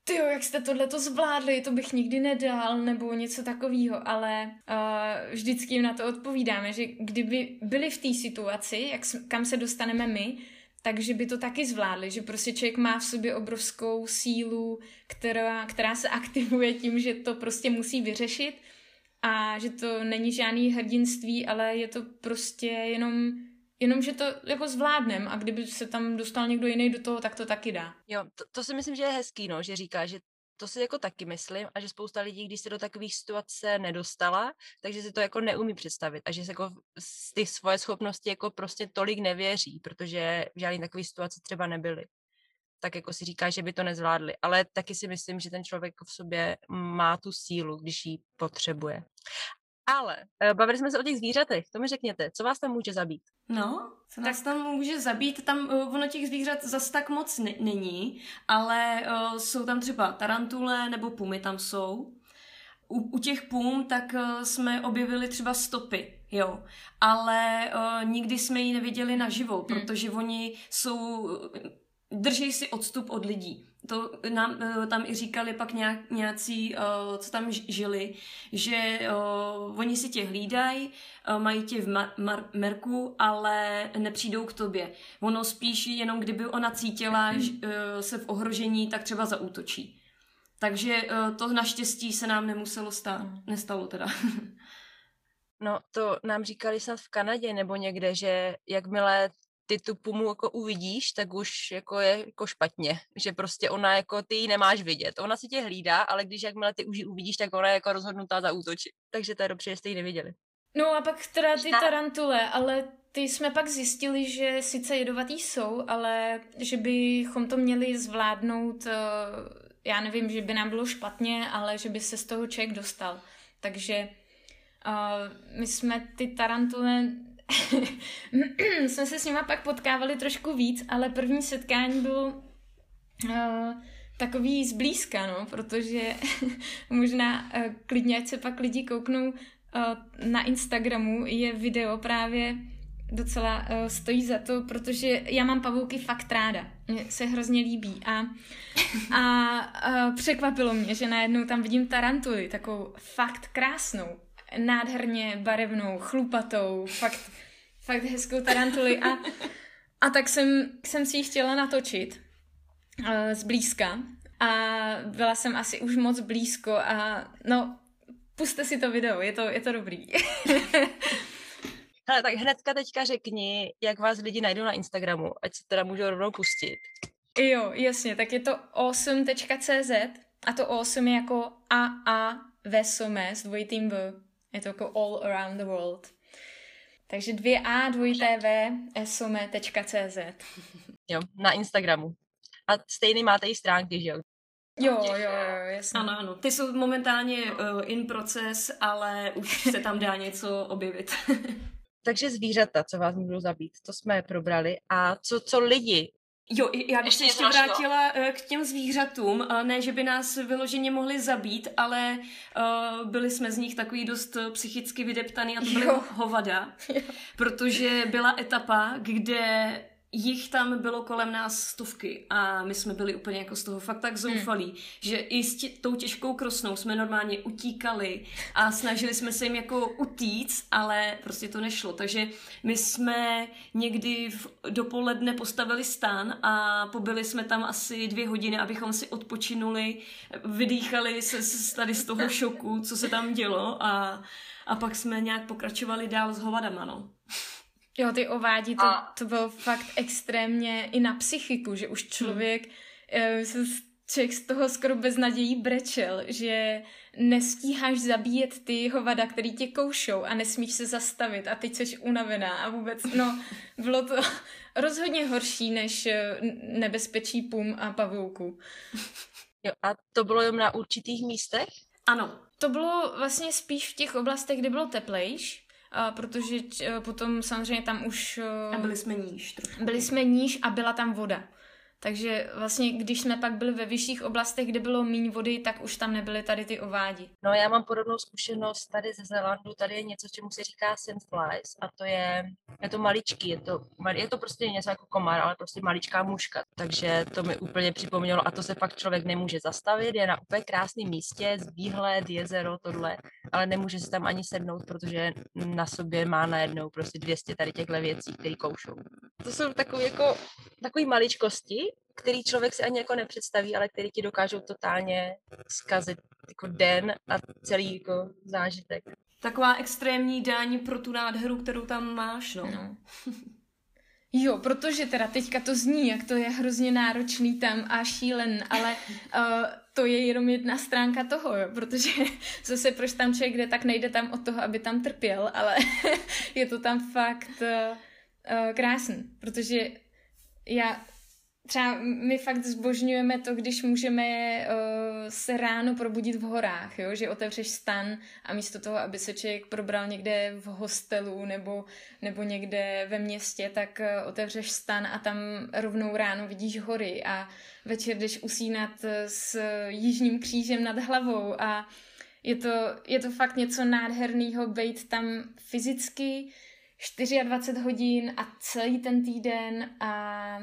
ty jak jste tohle to zvládli, to bych nikdy nedal, nebo něco takového, ale uh, vždycky jim na to odpovídáme, že kdyby byli v té situaci, jak, kam se dostaneme my, takže by to taky zvládli, že prostě člověk má v sobě obrovskou sílu, která, která se aktivuje tím, že to prostě musí vyřešit a že to není žádný hrdinství, ale je to prostě jenom, jenom že to jako zvládnem a kdyby se tam dostal někdo jiný do toho, tak to taky dá. Jo, to, to si myslím, že je hezký, no, že říká, že to si jako taky myslím a že spousta lidí, když se do takových situace nedostala, takže si to jako neumí představit a že se jako z ty svoje schopnosti jako prostě tolik nevěří, protože žádný takový situace třeba nebyly tak jako si říká, že by to nezvládli. Ale taky si myslím, že ten člověk v sobě má tu sílu, když ji potřebuje. Ale eh, bavili jsme se o těch zvířatech. To mi řekněte, co vás tam může zabít? No, co nás tak... tam může zabít, tam uh, ono těch zvířat zas tak moc ne- není, ale uh, jsou tam třeba tarantule nebo pumy tam jsou. U, u těch pum tak uh, jsme objevili třeba stopy, jo, ale uh, nikdy jsme ji neviděli naživo, hmm. protože oni jsou drží si odstup od lidí. To nám eh, tam i říkali pak nějak, nějací, uh, co tam žili, že uh, oni si tě hlídají, mají tě v mar- mar- merku, ale nepřijdou k tobě. Ono spíš jenom kdyby ona cítila uh, se v ohrožení, tak třeba zaútočí. Takže to naštěstí se nám nemuselo stát. Hmm. Nestalo teda. No, to nám říkali snad v Kanadě nebo někde, že jakmile ty tu pumu jako uvidíš, tak už jako je jako špatně, že prostě ona jako ty ji nemáš vidět. Ona si tě hlídá, ale když jakmile ty už ji uvidíš, tak ona je jako rozhodnutá za útočit. Takže to je dobře, že jste ji neviděli. No a pak teda ty tarantule, ale ty jsme pak zjistili, že sice jedovatý jsou, ale že bychom to měli zvládnout, eh, já nevím, že by nám bylo špatně, ale že by se z toho člověk dostal. Takže uh, my jsme ty tarantule jsme se s nima pak potkávali trošku víc, ale první setkání bylo uh, takový zblízka, no, protože možná uh, klidně, ať se pak lidi kouknou uh, na Instagramu, je video právě docela uh, stojí za to, protože já mám pavouky fakt ráda. Mně se hrozně líbí a, a uh, překvapilo mě, že najednou tam vidím tarantuly, takovou fakt krásnou, nádherně barevnou, chlupatou, fakt, fakt hezkou tarantuli a, a tak jsem, jsem si ji chtěla natočit uh, zblízka a byla jsem asi už moc blízko a no, puste si to video, je to, je to dobrý. Hele, tak hnedka teďka řekni, jak vás lidi najdou na Instagramu, ať se teda můžou rovnou pustit. Jo, jasně, tak je to awesome.cz a to awesome je jako AA Vesome s dvojitým V. Je to jako all around the world. Takže dvě A, dvojité V, esome.cz. Jo, na Instagramu. A stejný máte i stránky, že jo? Jo, jo, jo, jasně. Ano, ano. Ty jsou momentálně uh, in proces, ale už se tam dá něco objevit. Takže zvířata, co vás můžou zabít, to jsme probrali. A co, co lidi? Jo, já bych se ještě vrátila uh, k těm zvířatům. Uh, ne, že by nás vyloženě mohli zabít, ale uh, byli jsme z nich takový dost psychicky vydeptaný a to byly jo. hovada. Jo. Protože byla etapa, kde jich tam bylo kolem nás stovky a my jsme byli úplně jako z toho fakt tak zoufalí, hmm. že i s tě, tou těžkou krosnou jsme normálně utíkali a snažili jsme se jim jako utíct, ale prostě to nešlo. Takže my jsme někdy v dopoledne postavili stan a pobyli jsme tam asi dvě hodiny, abychom si odpočinuli, vydýchali se, se tady z toho šoku, co se tam dělo a, a pak jsme nějak pokračovali dál s hovadama, no. Jo, ty ovádí, to, a... to bylo fakt extrémně i na psychiku, že už člověk, hmm. člověk z toho skoro bez nadějí brečel, že nestíháš zabíjet ty hovada, který tě koušou a nesmíš se zastavit a teď jsi unavená a vůbec, no, bylo to rozhodně horší než eh, nebezpečí pum a pavouku. Jo, a to bylo jen na určitých místech? Ano. To bylo vlastně spíš v těch oblastech, kde bylo teplejš, protože potom samozřejmě tam už... A byli jsme níž trošku. Byli jsme níž a byla tam voda. Takže vlastně, když jsme pak byli ve vyšších oblastech, kde bylo méně vody, tak už tam nebyly tady ty ovádi. No já mám podobnou zkušenost tady ze Zelandu, tady je něco, čemu se říká sandflies a to je, je to maličký, je to, je to prostě něco jako komar, ale prostě maličká muška, takže to mi úplně připomnělo a to se fakt člověk nemůže zastavit, je na úplně krásném místě, výhled, jezero, tohle, ale nemůže se tam ani sednout, protože na sobě má najednou prostě 200 tady těchto věcí, které koušou. To jsou takové jako, takové maličkosti, který člověk si ani jako nepředstaví, ale který ti dokážou totálně zkazit jako den a celý jako zážitek. Taková extrémní daň pro tu nádheru, kterou tam máš, no. no. Jo, protože teda teďka to zní, jak to je hrozně náročný tam a šílen, ale uh, to je jenom jedna stránka toho, jo, protože zase proč tam člověk jde, tak nejde tam od toho, aby tam trpěl, ale je to tam fakt uh, uh, krásný, protože já třeba my fakt zbožňujeme to, když můžeme uh, se ráno probudit v horách, jo? že otevřeš stan a místo toho, aby se člověk probral někde v hostelu nebo, nebo někde ve městě, tak uh, otevřeš stan a tam rovnou ráno vidíš hory a večer jdeš usínat s jižním křížem nad hlavou a je to, je to fakt něco nádherného být tam fyzicky 24 hodin a celý ten týden a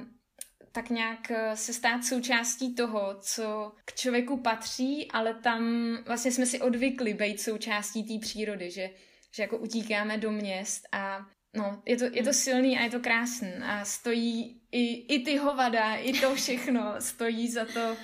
tak nějak eh, se stát součástí toho, co k člověku patří, ale tam vlastně jsme si odvykli být součástí té přírody, že, že jako utíkáme do měst a no, je to, je to silný a je to krásný a stojí i, i ty hovada, i to všechno stojí za to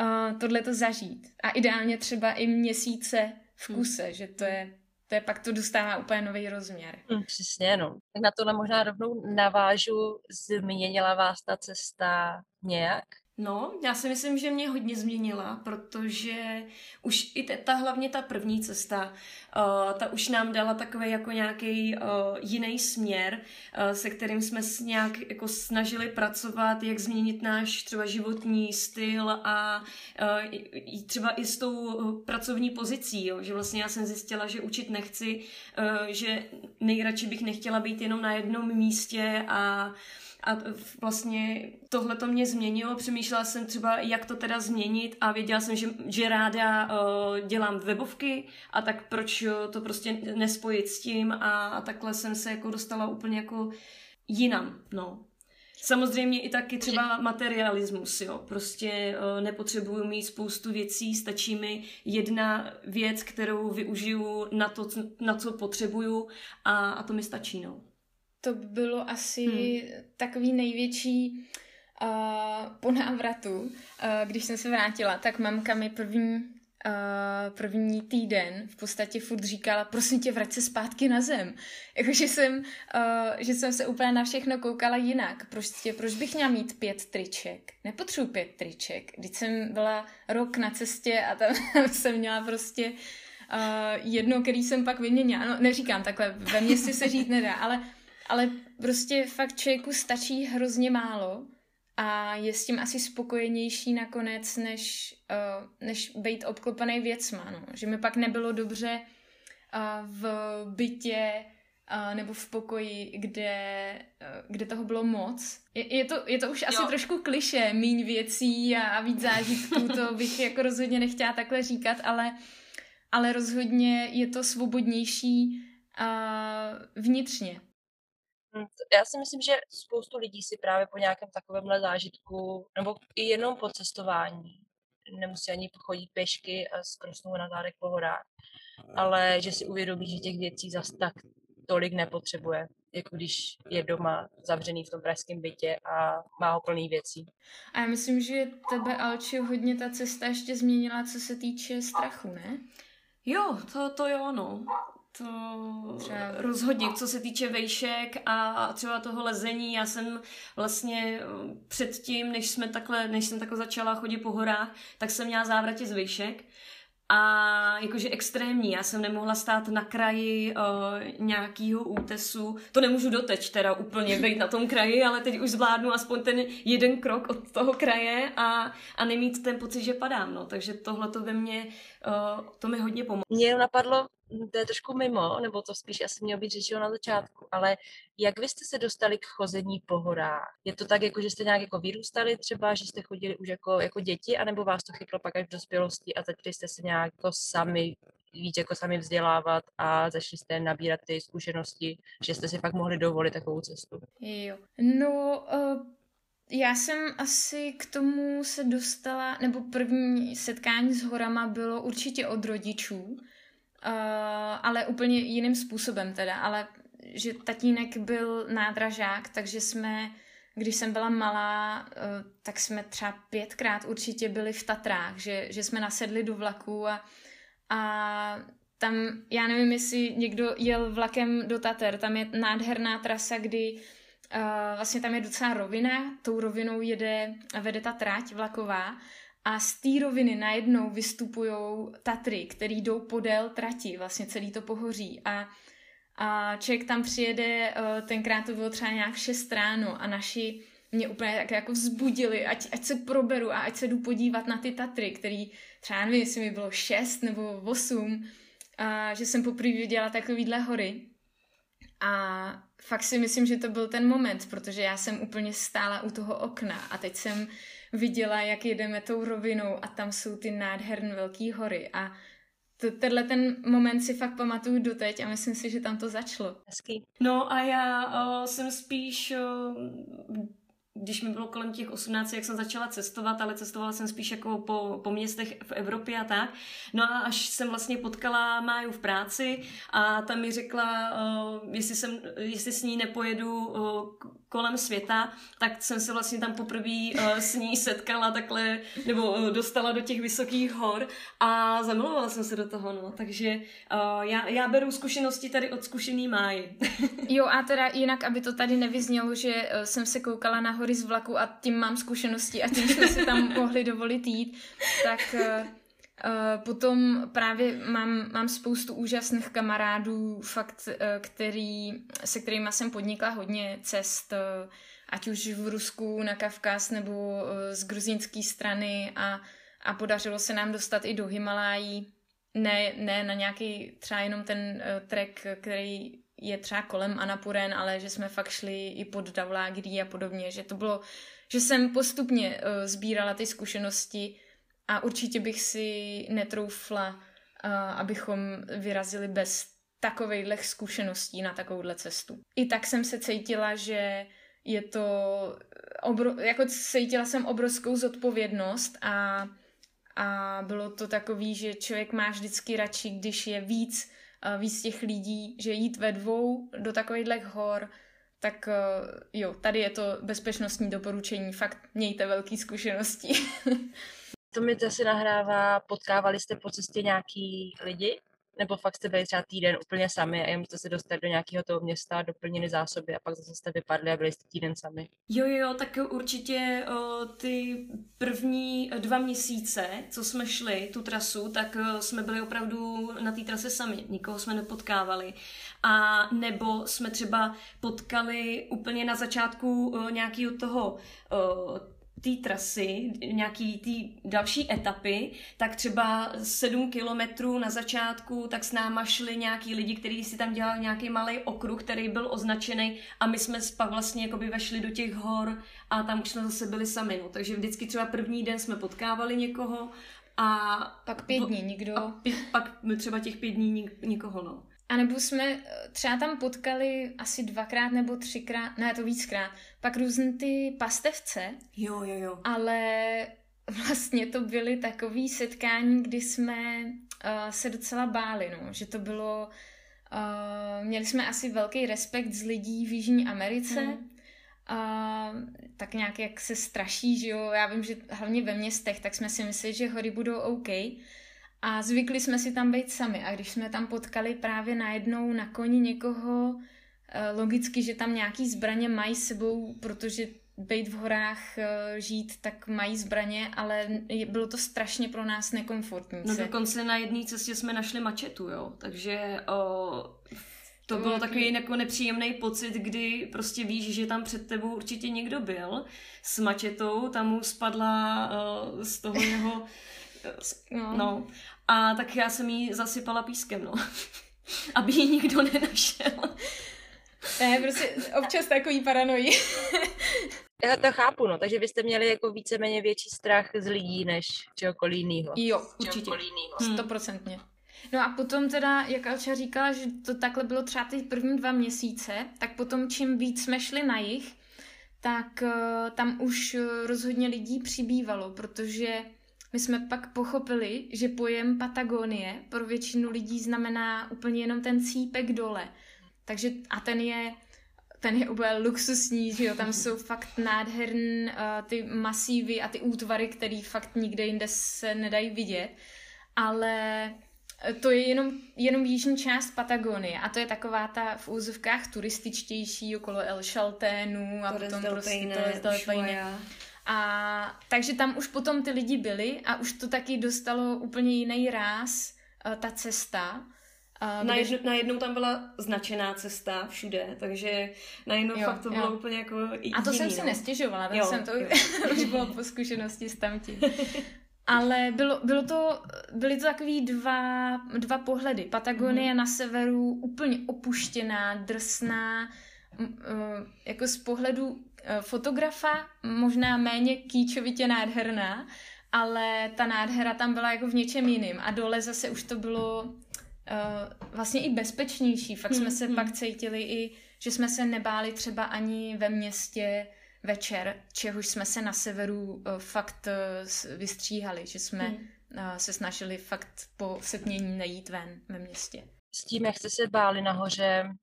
uh, tohle to zažít. A ideálně třeba i měsíce v kuse, hmm. že to je to je pak to dostává úplně nový rozměr. Mm, přesně, no. Tak na tohle možná rovnou navážu, změnila vás ta cesta nějak? No, já si myslím, že mě hodně změnila, protože už i ta hlavně ta první cesta, uh, ta už nám dala takový jako nějaký uh, jiný směr, uh, se kterým jsme s nějak jako snažili pracovat, jak změnit náš třeba životní styl a uh, třeba i s tou pracovní pozicí, jo? že vlastně já jsem zjistila, že učit nechci, uh, že nejradši bych nechtěla být jenom na jednom místě a a vlastně tohle to mě změnilo. Přemýšlela jsem třeba, jak to teda změnit a věděla jsem, že, že ráda uh, dělám webovky a tak proč to prostě nespojit s tím a, a takhle jsem se jako dostala úplně jako jinam, no. Samozřejmě i taky třeba materialismus, jo. Prostě uh, nepotřebuju mít spoustu věcí, stačí mi jedna věc, kterou využiju na to, na co potřebuju a, a to mi stačí, no. To bylo asi hmm. takový největší uh, po návratu, uh, když jsem se vrátila, tak mamka mi první uh, první týden v podstatě furt říkala, prosím tě, vrať se zpátky na zem. Jakože jsem, uh, že jsem se úplně na všechno koukala jinak. Prostě, proč bych měla mít pět triček? Nepotřebuji pět triček. Když jsem byla rok na cestě a tam jsem měla prostě uh, jedno, který jsem pak vyměnila. No, neříkám takhle, ve městě se žít nedá, ale, ale prostě fakt člověku stačí hrozně málo a je s tím asi spokojenější nakonec, než, uh, než být obklopený věcma, no. Že mi pak nebylo dobře uh, v bytě uh, nebo v pokoji, kde, uh, kde toho bylo moc. Je, je, to, je to už jo. asi trošku kliše, míň věcí a, a víc zážitků, to bych jako rozhodně nechtěla takhle říkat, ale, ale rozhodně je to svobodnější uh, vnitřně. Hm, já si myslím, že spoustu lidí si právě po nějakém takovémhle zážitku, nebo i jenom po cestování, nemusí ani chodit pěšky a zkrosnou na zádech po horách, ale že si uvědomí, že těch věcí zas tak tolik nepotřebuje, jako když je doma zavřený v tom pražském bytě a má ho plný věcí. A já myslím, že tebe, Alči, hodně ta cesta ještě změnila, co se týče strachu, ne? Jo, to, to jo, no. To třeba rozhodně, co se týče vejšek a třeba toho lezení, já jsem vlastně eh, předtím, než jsme takhle, než jsem takhle začala chodit po horách, tak jsem měla závratě z vejšek a jakože extrémní. Já jsem nemohla stát na kraji uh, nějakého útesu. To nemůžu doteď teda úplně být na tom kraji, ale teď už zvládnu aspoň ten jeden krok od toho kraje a, a nemít ten pocit, že padám. No. Takže tohle to ve mně, uh, to mi hodně pomohlo. Mně napadlo, to je trošku mimo, nebo to spíš asi mělo být řečeno na začátku, ale jak vy jste se dostali k chození po horách? Je to tak, jako že jste nějak jako vyrůstali třeba, že jste chodili už jako, jako děti, anebo vás to chytlo pak až v dospělosti a začali jste se nějak jako sami víc jako sami vzdělávat a začali jste nabírat ty zkušenosti, že jste si fakt mohli dovolit takovou cestu? Jo. No, uh... Já jsem asi k tomu se dostala, nebo první setkání s horama bylo určitě od rodičů, Uh, ale úplně jiným způsobem teda, ale že tatínek byl nádražák, takže jsme, když jsem byla malá, uh, tak jsme třeba pětkrát určitě byli v Tatrách, že, že jsme nasedli do vlaku a, a tam, já nevím, jestli někdo jel vlakem do Tater, tam je nádherná trasa, kdy uh, vlastně tam je docela rovina, tou rovinou jede, vede ta trať vlaková a z té roviny najednou vystupují Tatry, které jdou podél trati, vlastně celý to pohoří a a člověk tam přijede, eh, tenkrát to bylo třeba nějak 6 ráno a naši mě úplně tak jako vzbudili, ať, ať se proberu a ať se jdu podívat na ty Tatry, který třeba nevím, jestli mi bylo 6 nebo 8, a že jsem poprvé viděla takovýhle hory. A fakt si myslím, že to byl ten moment, protože já jsem úplně stála u toho okna a teď jsem viděla, jak jedeme tou rovinou a tam jsou ty nádherné velké hory a tenhle ten moment si fakt pamatuju doteď a myslím si, že tam to začalo. No a já o, jsem spíš o, když mi bylo kolem těch 18, jak jsem začala cestovat, ale cestovala jsem spíš jako po, po městech v Evropě a tak. No a až jsem vlastně potkala Máju v práci a tam mi řekla, uh, jestli, jsem, jestli s ní nepojedu uh, kolem světa, tak jsem se vlastně tam poprvé uh, s ní setkala takhle, nebo uh, dostala do těch vysokých hor a zamilovala jsem se do toho, no. Takže uh, já, já beru zkušenosti tady od zkušený Máji. jo a teda jinak, aby to tady nevyznělo, že jsem se koukala na hory z vlaku a tím mám zkušenosti a tím jsme se tam mohli dovolit jít, tak uh, Uh, potom právě mám, mám spoustu úžasných kamarádů, fakt, uh, který, se kterými jsem podnikla hodně cest, ať už v Rusku, na Kavkaz nebo z gruzínské strany a, a podařilo se nám dostat i do Himalají. Ne, ne na nějaký třeba jenom ten uh, trek, který je třeba kolem Anapuren, ale že jsme fakt šli i pod Davlágrí a podobně, že to bylo, že jsem postupně uh, sbírala ty zkušenosti a určitě bych si netroufla, uh, abychom vyrazili bez takovejhle zkušeností na takovouhle cestu. I tak jsem se cítila, že je to, obro, jako cítila jsem obrovskou zodpovědnost a, a bylo to takový, že člověk má vždycky radši, když je víc, víc těch lidí, že jít ve dvou do takovýchhle hor, tak jo, tady je to bezpečnostní doporučení, fakt mějte velké zkušenosti. to mi zase nahrává, potkávali jste po cestě nějaký lidi, nebo fakt jste byli třeba týden úplně sami a jenom jste se dostali do nějakého toho města, doplnili zásoby a pak zase jste vypadli a byli jste týden sami. Jo, jo, tak určitě o, ty první dva měsíce, co jsme šli tu trasu, tak o, jsme byli opravdu na té trase sami, nikoho jsme nepotkávali. A nebo jsme třeba potkali úplně na začátku nějakého toho o, té trasy, nějaký té další etapy, tak třeba sedm kilometrů na začátku, tak s náma šli nějaký lidi, kteří si tam dělali nějaký malý okruh, který byl označený a my jsme pak vlastně jakoby vešli do těch hor a tam už jsme zase byli sami, no. Takže vždycky třeba první den jsme potkávali někoho a... Pak pět dní nikdo. A pět, pak třeba těch pět dní nik, nikoho, no. A nebo jsme eh, třeba tam potkali asi dvakrát nebo třikrát, ne to víckrát, pak různé ty pastevce. Jo, jo, jo. Ale vlastně to byly takové setkání, kdy jsme uh, se docela báli, no. že to bylo, uh, měli jsme asi velký respekt z lidí v Jižní Americe, hmm. Uh, tak nějak jak se straší, že jo, já vím, že hlavně ve městech, tak jsme si mysleli, že hory budou OK, a zvykli jsme si tam být sami. A když jsme tam potkali právě najednou na koni někoho, logicky, že tam nějaký zbraně mají sebou, protože být v horách, eh, žít, tak mají zbraně, ale bylo to strašně pro nás nekomfortní. No dokonce na jedné cestě jsme našli mačetu, jo, takže o, to bylo takový jako nepříjemný pocit, kdy prostě víš, že tam před tebou určitě někdo byl s mačetou, tam mu spadla o, z toho jeho No. no. A tak já jsem jí zasypala pískem, no. Aby ji nikdo nenašel. Ne, prostě občas takový paranoji. Já to chápu, no, takže byste měli jako víceméně větší strach z lidí než čehokoliv jiného. Jo, určitě. Hmm. Stoprocentně. No a potom teda, jak Alča říkala, že to takhle bylo třeba ty první dva měsíce, tak potom čím víc jsme šli na jich, tak uh, tam už uh, rozhodně lidí přibývalo, protože my jsme pak pochopili, že pojem Patagonie pro většinu lidí znamená úplně jenom ten cípek dole. Takže a ten je ten je úplně luxusní, že jo, tam jsou fakt nádherný uh, ty masívy a ty útvary, které fakt nikde jinde se nedají vidět, ale to je jenom, jenom jižní část Patagonie a to je taková ta v úzovkách turističtější okolo El Chalténu a Torres potom prostě Torres del a takže tam už potom ty lidi byli a už to taky dostalo úplně jiný ráz, uh, ta cesta. Uh, najednou, když... najednou tam byla značená cesta všude, takže najednou jo, fakt to jo. bylo úplně jako A to jiný, jsem si no. nestěžovala, tak jo, jsem to jo. už bylo po zkušenosti s tamtím. Ale bylo, bylo to, byly to takový dva, dva pohledy. Patagonie mm. na severu úplně opuštěná, drsná, jako z pohledu Eh, fotografa, možná méně kýčovitě nádherná, ale ta nádhera tam byla jako v něčem jiným a dole zase už to bylo uh, vlastně i bezpečnější. Fakt jsme se hmm. pak cítili i, že jsme se nebáli třeba ani ve městě večer, čehož jsme se na severu uh, fakt uh, vystříhali, že jsme hmm. uh, se snažili fakt po setmění nejít ven ve městě. S tím, jak jste se báli nahoře,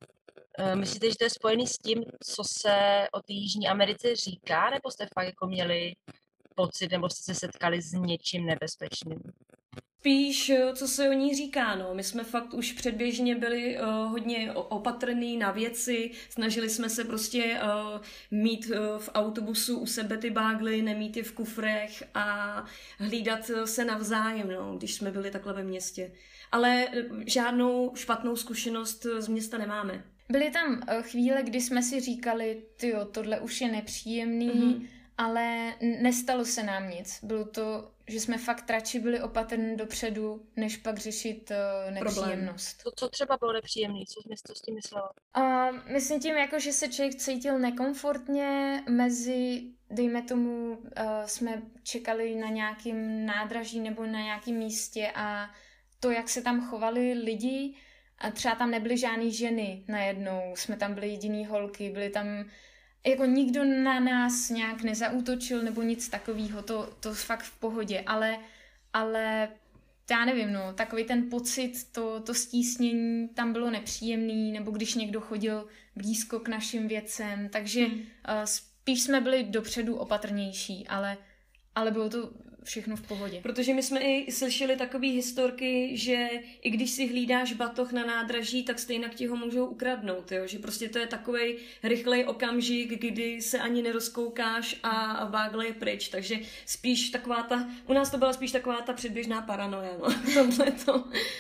myslíte, že to je spojený s tím, co se o té Jižní Americe říká, nebo jste fakt jako měli pocit, nebo jste se setkali s něčím nebezpečným? Spíš, eh, co se o ní říká, no. My jsme fakt už předběžně byli uh, hodně opatrní na věci, snažili jsme se prostě uh, mít uh, v autobusu u sebe ty bágly, nemít je v kufrech a hlídat se navzájem, no, když jsme byli takhle ve městě. Ale žádnou špatnou zkušenost z města nemáme. Byly tam chvíle, kdy jsme si říkali, jo, tohle už je nepříjemný, mm-hmm. Ale nestalo se nám nic. Bylo to, že jsme fakt radši byli opatrní dopředu, než pak řešit uh, nepříjemnost. To, co třeba bylo nepříjemné, co jsi to s tím myslela? Uh, myslím tím, jako, že se člověk cítil nekomfortně mezi, dejme tomu, uh, jsme čekali na nějakém nádraží nebo na nějakém místě a to, jak se tam chovali lidi, a třeba tam nebyly žádné ženy najednou, jsme tam byli jediný holky, byly tam jako nikdo na nás nějak nezautočil nebo nic takového, to, to fakt v pohodě, ale, ale já nevím, no, takový ten pocit, to, to stísnění tam bylo nepříjemný, nebo když někdo chodil blízko k našim věcem, takže hmm. uh, spíš jsme byli dopředu opatrnější, ale, ale bylo to všechno v pohodě. Protože my jsme i slyšeli takové historky, že i když si hlídáš batoh na nádraží, tak stejně ti ho můžou ukradnout, jo? že prostě to je takový rychlej okamžik, kdy se ani nerozkoukáš a vágle je pryč, takže spíš taková ta, u nás to byla spíš taková ta předběžná paranoja, no, tohle to.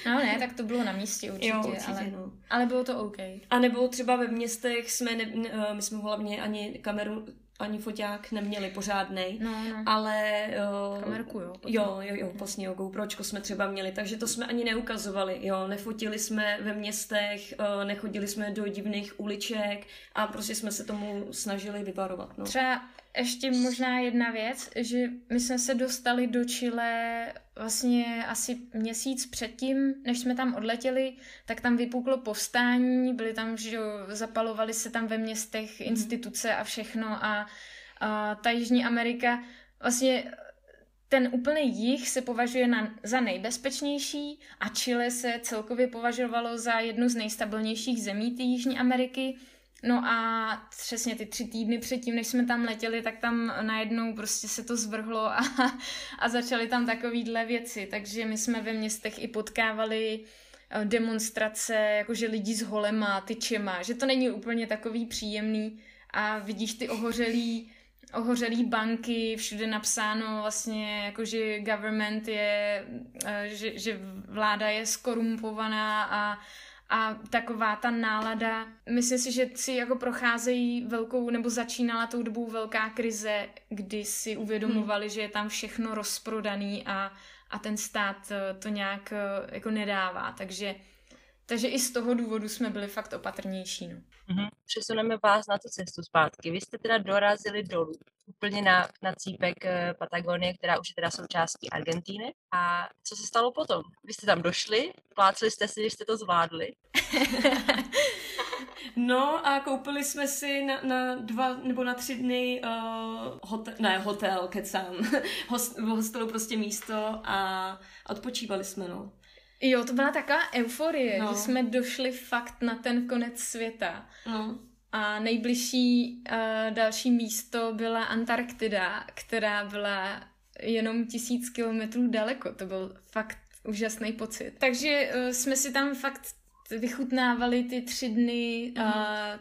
No ne, tak to bylo na místě určitě, jo, určitě ale, no. ale bylo to OK. A nebo třeba ve městech jsme, ne, ne, eh, my jsme hlavně ani kameru ani foťák neměli pořádný, no, no. ale... Uh, Kamerku, jo. Potom. Jo, jo, jo, vlastně jo, GoPročko jsme třeba měli, takže to jsme ani neukazovali, jo, nefotili jsme ve městech, uh, nechodili jsme do divných uliček a prostě jsme se tomu snažili vyvarovat, no. Třeba ještě možná jedna věc, že my jsme se dostali do Chile vlastně asi měsíc předtím, než jsme tam odletěli, tak tam vypuklo povstání, byly tam, že zapalovali se tam ve městech mhm. instituce a všechno a, a ta Jižní Amerika vlastně ten úplný jich se považuje na, za nejbezpečnější a Chile se celkově považovalo za jednu z nejstabilnějších zemí té Jižní Ameriky. No a přesně ty tři týdny předtím, než jsme tam letěli, tak tam najednou prostě se to zvrhlo a, a začaly tam takovýhle věci. Takže my jsme ve městech i potkávali eh, demonstrace, jakože lidi s holema, tyčema, že to není úplně takový příjemný a vidíš ty ohořelý, ohořelý banky, všude napsáno vlastně, jakože government je, eh, že, že vláda je skorumpovaná a a taková ta nálada, myslím si, že si jako procházejí velkou, nebo začínala tou dobou velká krize, kdy si uvědomovali, hmm. že je tam všechno rozprodaný a, a ten stát eh, to nějak eh, jako nedává, takže takže i z toho důvodu jsme byli fakt opatrnější. No. Mm-hmm. Přesuneme vás na tu cestu zpátky. Vy jste teda dorazili dolů, úplně na, na cípek eh, Patagonie, která už je teda součástí Argentíny. A co se stalo potom? Vy jste tam došli, plácli jste si, že jste to zvládli. No a koupili jsme si na, na dva nebo na tři dny uh, hotel, ne hotel, kecám, Host, hostelu prostě místo a odpočívali jsme, no. Jo, to byla taková euforie, no. že jsme došli fakt na ten konec světa. No. A nejbližší uh, další místo byla Antarktida, která byla jenom tisíc kilometrů daleko. To byl fakt úžasný pocit. Takže uh, jsme si tam fakt vychutnávali ty tři dny, uh,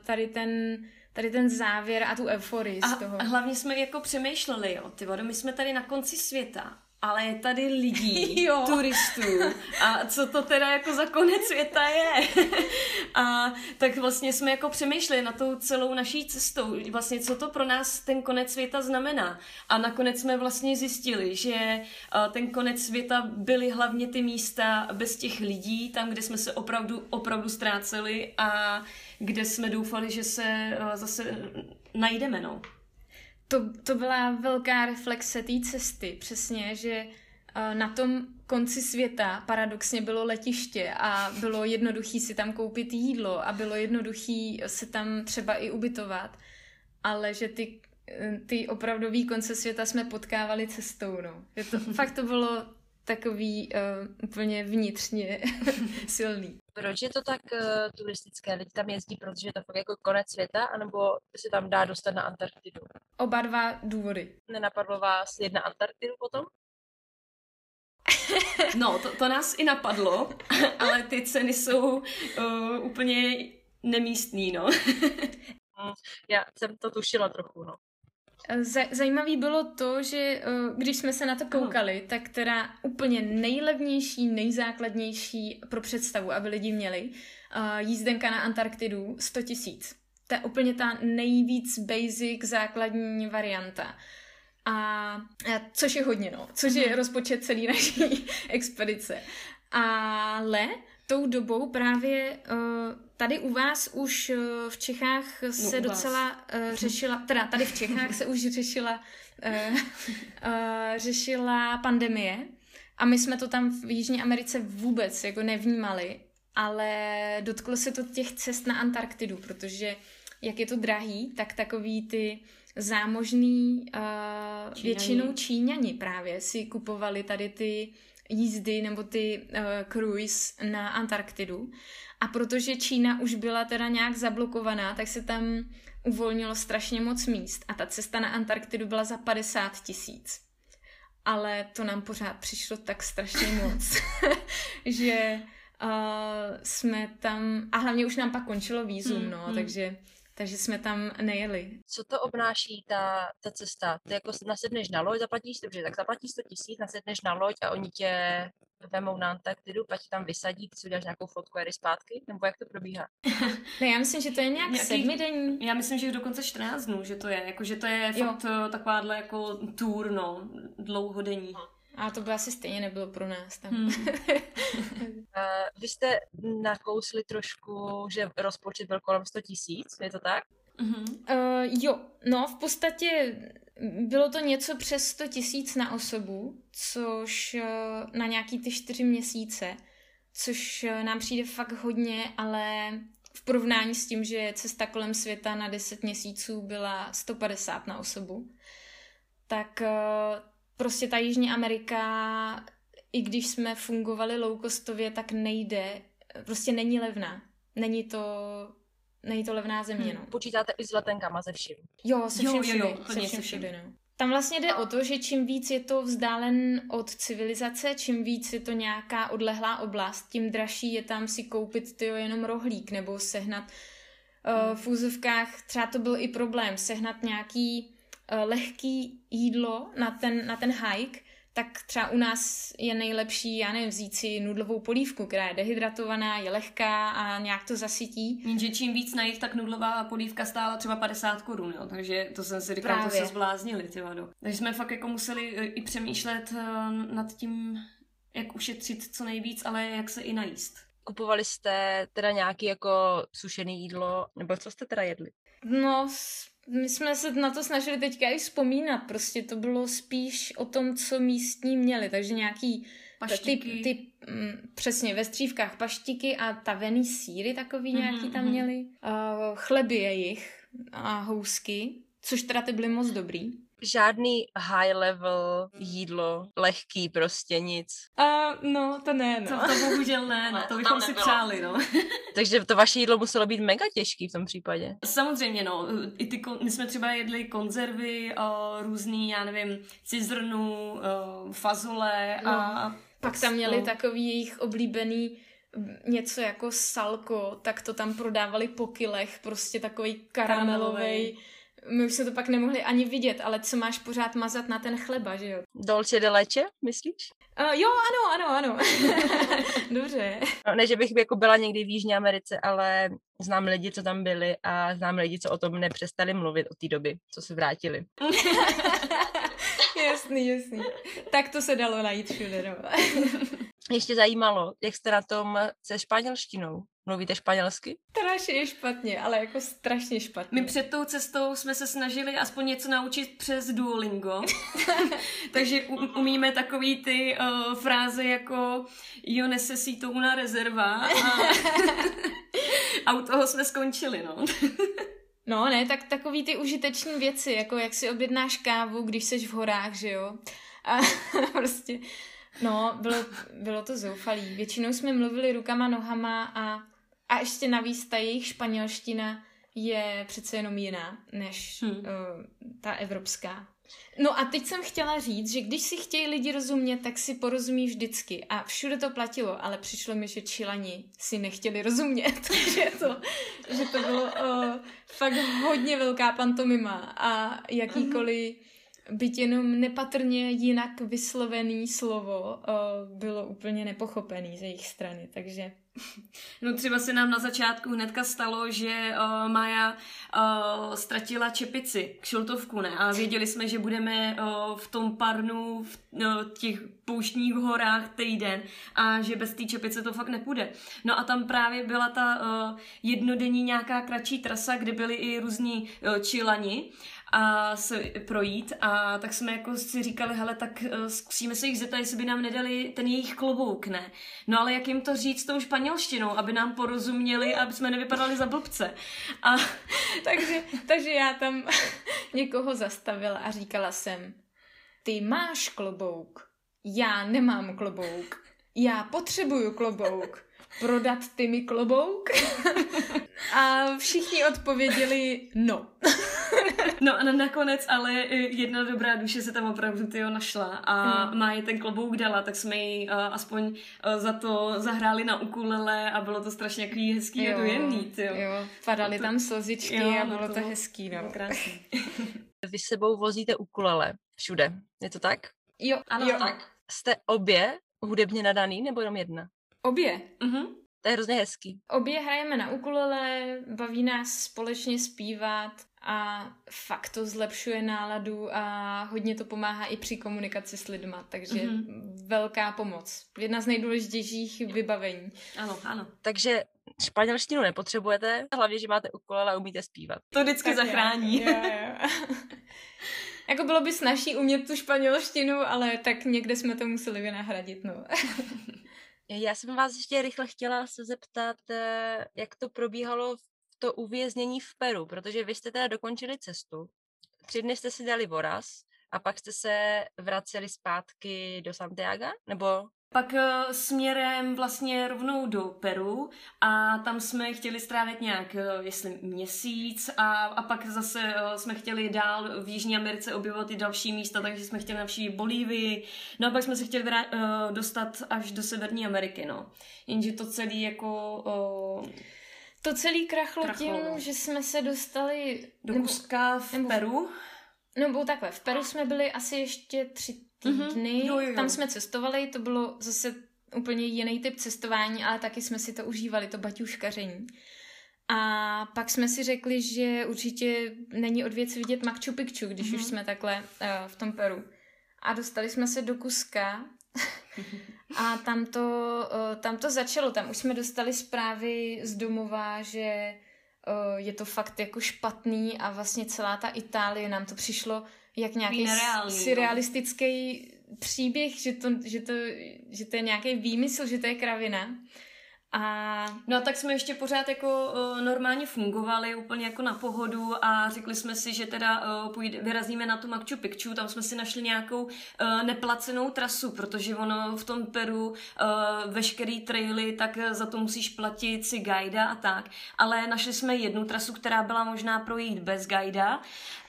tady ten tady ten závěr a tu euforii a, z toho. A hlavně jsme jako přemýšleli, jo, ty vody, my jsme tady na konci světa ale je tady lidí, jo. turistů a co to teda jako za konec světa je. a tak vlastně jsme jako přemýšleli na tou celou naší cestou, vlastně co to pro nás ten konec světa znamená. A nakonec jsme vlastně zjistili, že ten konec světa byly hlavně ty místa bez těch lidí, tam, kde jsme se opravdu, opravdu ztráceli a kde jsme doufali, že se zase najdeme, no to, to byla velká reflexe té cesty, přesně, že eh, na tom konci světa paradoxně bylo letiště a bylo jednoduchý si tam koupit jídlo a bylo jednoduchý se tam třeba i ubytovat, ale že ty, eh, ty opravdový konce světa jsme potkávali cestou, no. Je to, fakt to bylo takový uh, úplně vnitřně silný. Proč je to tak uh, turistické? Lidi tam jezdí, protože je to fakt jako konec světa, anebo se tam dá dostat na Antarktidu? Oba dva důvody. Nenapadlo vás jedna Antarktidu potom? No, to, to nás i napadlo, ale ty ceny jsou uh, úplně nemístný, no. Mm, já jsem to tušila trochu, no. Zajímavý bylo to, že eh, když jsme se na to koukali, tak teda úplně nejlevnější, nejzákladnější pro představu, aby lidi měli, eh, jízdenka na Antarktidu 100 tisíc. To je úplně ta nejvíc basic základní varianta. A, a což je hodně, no. Což je rozpočet celé naší expedice. Ale tou dobou právě uh, tady u vás už uh, v Čechách se no, docela uh, řešila, teda tady v Čechách se už řešila řešila pandemie a my jsme to tam v Jižní Americe vůbec jako nevnímali, ale dotklo se to těch cest na Antarktidu, protože jak je to drahý, tak takový ty zámožný uh, Číňani. většinou Číňani právě si kupovali tady ty jízdy nebo ty uh, cruise na Antarktidu. A protože Čína už byla teda nějak zablokovaná, tak se tam uvolnilo strašně moc míst a ta cesta na Antarktidu byla za 50 tisíc. Ale to nám pořád přišlo tak strašně moc, že uh, jsme tam, a hlavně už nám pak končilo výzum, hmm, no, hmm. takže takže jsme tam nejeli. Co to obnáší ta, ta cesta? Ty jako nasedneš na loď, zaplatíš, dobře, tak zaplatíš 100 tisíc, nasedneš na loď a oni tě vemou na Antarktidu, pak tam vysadí, ty si uděláš nějakou fotku a jdeš zpátky? Nebo jak to probíhá? ne, já myslím, že to je nějak Nějaký, sedmidenní. Já myslím, že dokonce 14 dnů, že to je, jako, že to je jo. fakt eh, takováhle jako tour, no, dlouhodenní. A to by asi stejně nebylo pro nás tam. Hmm. vy jste nakousli trošku, že rozpočet byl kolem 100 tisíc, je to tak? Uh-huh. Uh, jo, no v podstatě bylo to něco přes 100 tisíc na osobu, což uh, na nějaký ty čtyři měsíce, což uh, nám přijde fakt hodně, ale v porovnání s tím, že cesta kolem světa na 10 měsíců byla 150 na osobu, tak uh, prostě ta Jižní Amerika, i když jsme fungovali low costově, tak nejde, prostě není levná. Není to, není to levná země, hmm. no. Počítáte i s letenkama ze vším? Jo, se vším jo, všude, jo, jo, se vším no. Tam vlastně jde o to, že čím víc je to vzdálen od civilizace, čím víc je to nějaká odlehlá oblast, tím dražší je tam si koupit tyjo, jenom rohlík nebo sehnat uh, v úzovkách, třeba to byl i problém, sehnat nějaký uh, lehký jídlo na ten, na ten hike, tak třeba u nás je nejlepší, já nevím, vzít si nudlovou polívku, která je dehydratovaná, je lehká a nějak to zasytí. Jenže čím víc najít, tak nudlová polívka stála třeba 50 korun, jo, takže to jsem si říkal, Právě. to se zbláznili, ty vado. Takže jsme fakt jako museli eh, i přemýšlet eh, nad tím, jak ušetřit co nejvíc, ale jak se i najíst. Kupovali jste teda nějaký jako sušený jídlo, nebo co jste teda jedli? No, my jsme se na to snažili teďka i vzpomínat, prostě to bylo spíš o tom, co místní měli, takže nějaký paštiky. ty, ty mm, přesně ve střívkách paštiky a tavený síry takový mm-hmm, nějaký tam mhm. měli, uh, chleby jejich a housky, což teda ty byly moc dobrý žádný high level jídlo, lehký prostě nic. A no, to ne, no. To, to bohužel ne, no, to bychom si přáli, no. Takže to vaše jídlo muselo být mega těžký v tom případě. Samozřejmě, no. I ty, my jsme třeba jedli konzervy, uh, různý, já nevím, cizrnu, uh, fazole no. a... Pak tam měli takový jejich oblíbený něco jako salko, tak to tam prodávali po kilech, prostě takový karamelový. My už se to pak nemohli ani vidět, ale co máš pořád mazat na ten chleba, že jo? Dolce de leche, myslíš? Uh, jo, ano, ano, ano. Dobře. No, ne, že bych jako byla někdy v Jižní Americe, ale znám lidi, co tam byli a znám lidi, co o tom nepřestali mluvit od té doby, co se vrátili. jasný, jasný. Tak to se dalo najít všude, no. Ještě zajímalo, jak jste na tom se španělštinou? Mluvíte španělsky? Strašně špatně, ale jako strašně špatně. My před tou cestou jsme se snažili aspoň něco naučit přes Duolingo. Takže umíme takový ty uh, fráze jako jo necesito una rezerva a, a u toho jsme skončili, no. No, ne, tak takový ty užiteční věci, jako jak si objednáš kávu, když seš v horách, že jo? A prostě, no, bylo, bylo to zoufalý. Většinou jsme mluvili rukama, nohama a a ještě navíc ta jejich španělština je přece jenom jiná než hmm. uh, ta evropská. No a teď jsem chtěla říct, že když si chtějí lidi rozumět, tak si porozumí vždycky. A všude to platilo, ale přišlo mi, že Čilani si nechtěli rozumět. že, to, že to bylo uh, fakt hodně velká pantomima a jakýkoliv byť jenom nepatrně jinak vyslovený slovo uh, bylo úplně nepochopený z jejich strany. Takže No třeba se nám na začátku hnedka stalo, že uh, Maja uh, ztratila čepici, kšiltovku, ne? A věděli jsme, že budeme uh, v tom parnu v uh, těch pouštních horách týden a že bez té čepice to fakt nepůjde. No a tam právě byla ta uh, jednodenní nějaká kratší trasa, kde byly i různí uh, čilani a se projít a tak jsme jako si říkali, hele, tak uh, zkusíme se jich zeptat, jestli by nám nedali ten jejich klobouk, ne? No ale jak jim to říct tou španělštinou, aby nám porozuměli, aby jsme nevypadali za blbce. A... takže, takže já tam někoho zastavila a říkala jsem, ty máš klobouk, já nemám klobouk, já potřebuju klobouk, prodat ty mi klobouk? a všichni odpověděli no. No a nakonec ale jedna dobrá duše se tam opravdu tyjo našla a hmm. má je ten klobouk dala, tak jsme ji uh, aspoň uh, za to zahráli na ukulele a bylo to strašně jaký hezký jo, a dojemný, tyjo. Jo, padaly to, tam slzičky jo, a bylo no to, to hezký, no. Krásný. Vy sebou vozíte ukulele všude, je to tak? Jo, ano, jo. tak. Jste obě hudebně nadaný nebo jenom jedna? Obě. Uh-huh. To je hrozně hezký. Obě hrajeme na ukulele, baví nás společně zpívat a fakt to zlepšuje náladu a hodně to pomáhá i při komunikaci s lidma, takže mm-hmm. velká pomoc. Jedna z nejdůležitějších vybavení. Ano, ano. Takže španělštinu nepotřebujete, hlavně, že máte ukulele a umíte zpívat. To vždycky tak zachrání. Je, je, je. jako bylo by snažší umět tu španělštinu, ale tak někde jsme to museli vynahradit, no. Já jsem vás ještě rychle chtěla se zeptat, eh, jak to probíhalo v to uvěznění v Peru, protože vy jste teda dokončili cestu, tři dny jste si dali voraz a pak jste se vraceli zpátky do Santiago, nebo pak uh, směrem vlastně rovnou do Peru a tam jsme chtěli strávit nějak, uh, jestli měsíc a, a pak zase uh, jsme chtěli dál v Jižní Americe objevovat i další místa, takže jsme chtěli navštívit Bolívii, no a pak jsme se chtěli vrát, dostat až do Severní Ameriky, no. Jenže to celé jako... Uh, to celý krachlo, krachlo tím, že jsme se dostali... Do Kuska v nebo, Peru? Nebo takhle, v Peru jsme byli asi ještě tři mhm. týdny, mm-hmm. jo, jo, jo. tam jsme cestovali, to bylo zase úplně jiný typ cestování, ale taky jsme si to užívali, to baťuškaření. A pak jsme si řekli, že určitě není od věci vidět Machu Picchu, když mm-hmm. už jsme takhle uh, v tom Peru. A dostali jsme se do Kuska A tam to, eh, tam to začalo, tam už jsme dostali zprávy z domova, že je to fakt jako špatný a vlastně celá ta Itálie nám to přišlo jak nějaký no. surrealistický příběh, že to, že, to, že to je nějaký výmysl, že to je kravina. A... No tak jsme ještě pořád jako uh, normálně fungovali, úplně jako na pohodu a řekli jsme si, že teda uh, půjde, vyrazíme na tu Machu Picchu, tam jsme si našli nějakou uh, neplacenou trasu, protože ono v tom Peru uh, veškerý traily, tak za to musíš platit si guida a tak, ale našli jsme jednu trasu, která byla možná projít bez guida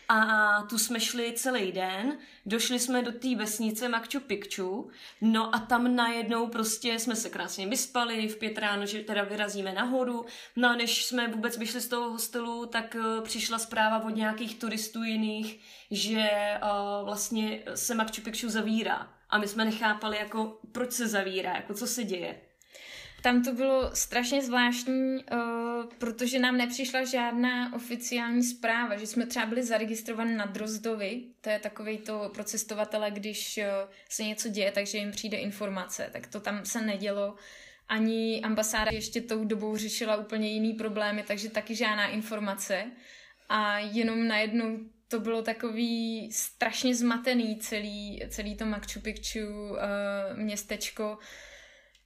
a tu jsme šli celý den, došli jsme do té vesnice Machu Picchu, no a tam najednou prostě jsme se krásně vyspali, v pět ráno, že teda vyrazíme nahoru, no a než jsme vůbec vyšli z toho hostelu, tak uh, přišla zpráva od nějakých turistů jiných, že uh, vlastně se Machu Picchu zavírá. A my jsme nechápali, jako proč se zavírá, jako co se děje. Tam to bylo strašně zvláštní, uh, protože nám nepřišla žádná oficiální zpráva, že jsme třeba byli zaregistrovaní na Drozdovi, to je takový to pro cestovatele, když uh, se něco děje, takže jim přijde informace, tak to tam se nedělo. Ani ambasáda ještě tou dobou řešila úplně jiný problémy, takže taky žádná informace. A jenom najednou to bylo takový strašně zmatený celý, celý to Machu Picchu uh, městečko,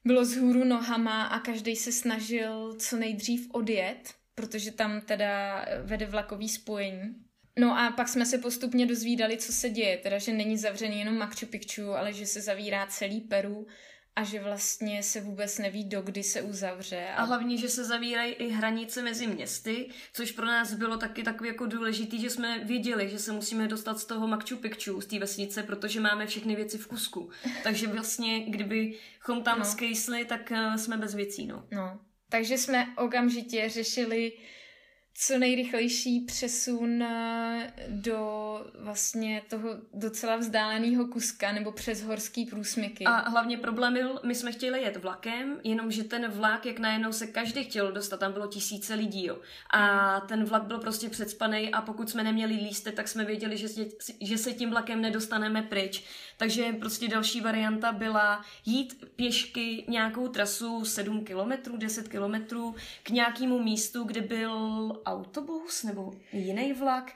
bylo z hůru nohama a každý se snažil co nejdřív odjet, protože tam teda vede vlakový spojení. No a pak jsme se postupně dozvídali, co se děje, teda že není zavřený jenom Machu Picchu, ale že se zavírá celý Peru a že vlastně se vůbec neví, do kdy se uzavře. A, a hlavně, že se zavírají i hranice mezi městy, což pro nás bylo taky takový jako důležitý, že jsme věděli, že se musíme dostat z toho Machu Picchu, z té vesnice, protože máme všechny věci v kusku. Takže vlastně, kdybychom tam no. skejsli, tak uh, jsme bez věcí, no. No, takže jsme okamžitě řešili co nejrychlejší přesun eh, do vlastně toho docela vzdáleného kuska nebo přes horský průsmyky. A hlavně problém byl, my jsme chtěli jet vlakem, jenomže ten vlak, jak najednou se každý chtěl dostat, tam bylo tisíce lidí, jo. A ten vlak byl prostě předspaný a pokud jsme neměli lístek, tak jsme věděli, že, že se tím vlakem nedostaneme pryč. Takže prostě další varianta byla jít pěšky nějakou trasu 7 km, 10 km k nějakému místu, kde byl autobus nebo jiný vlak.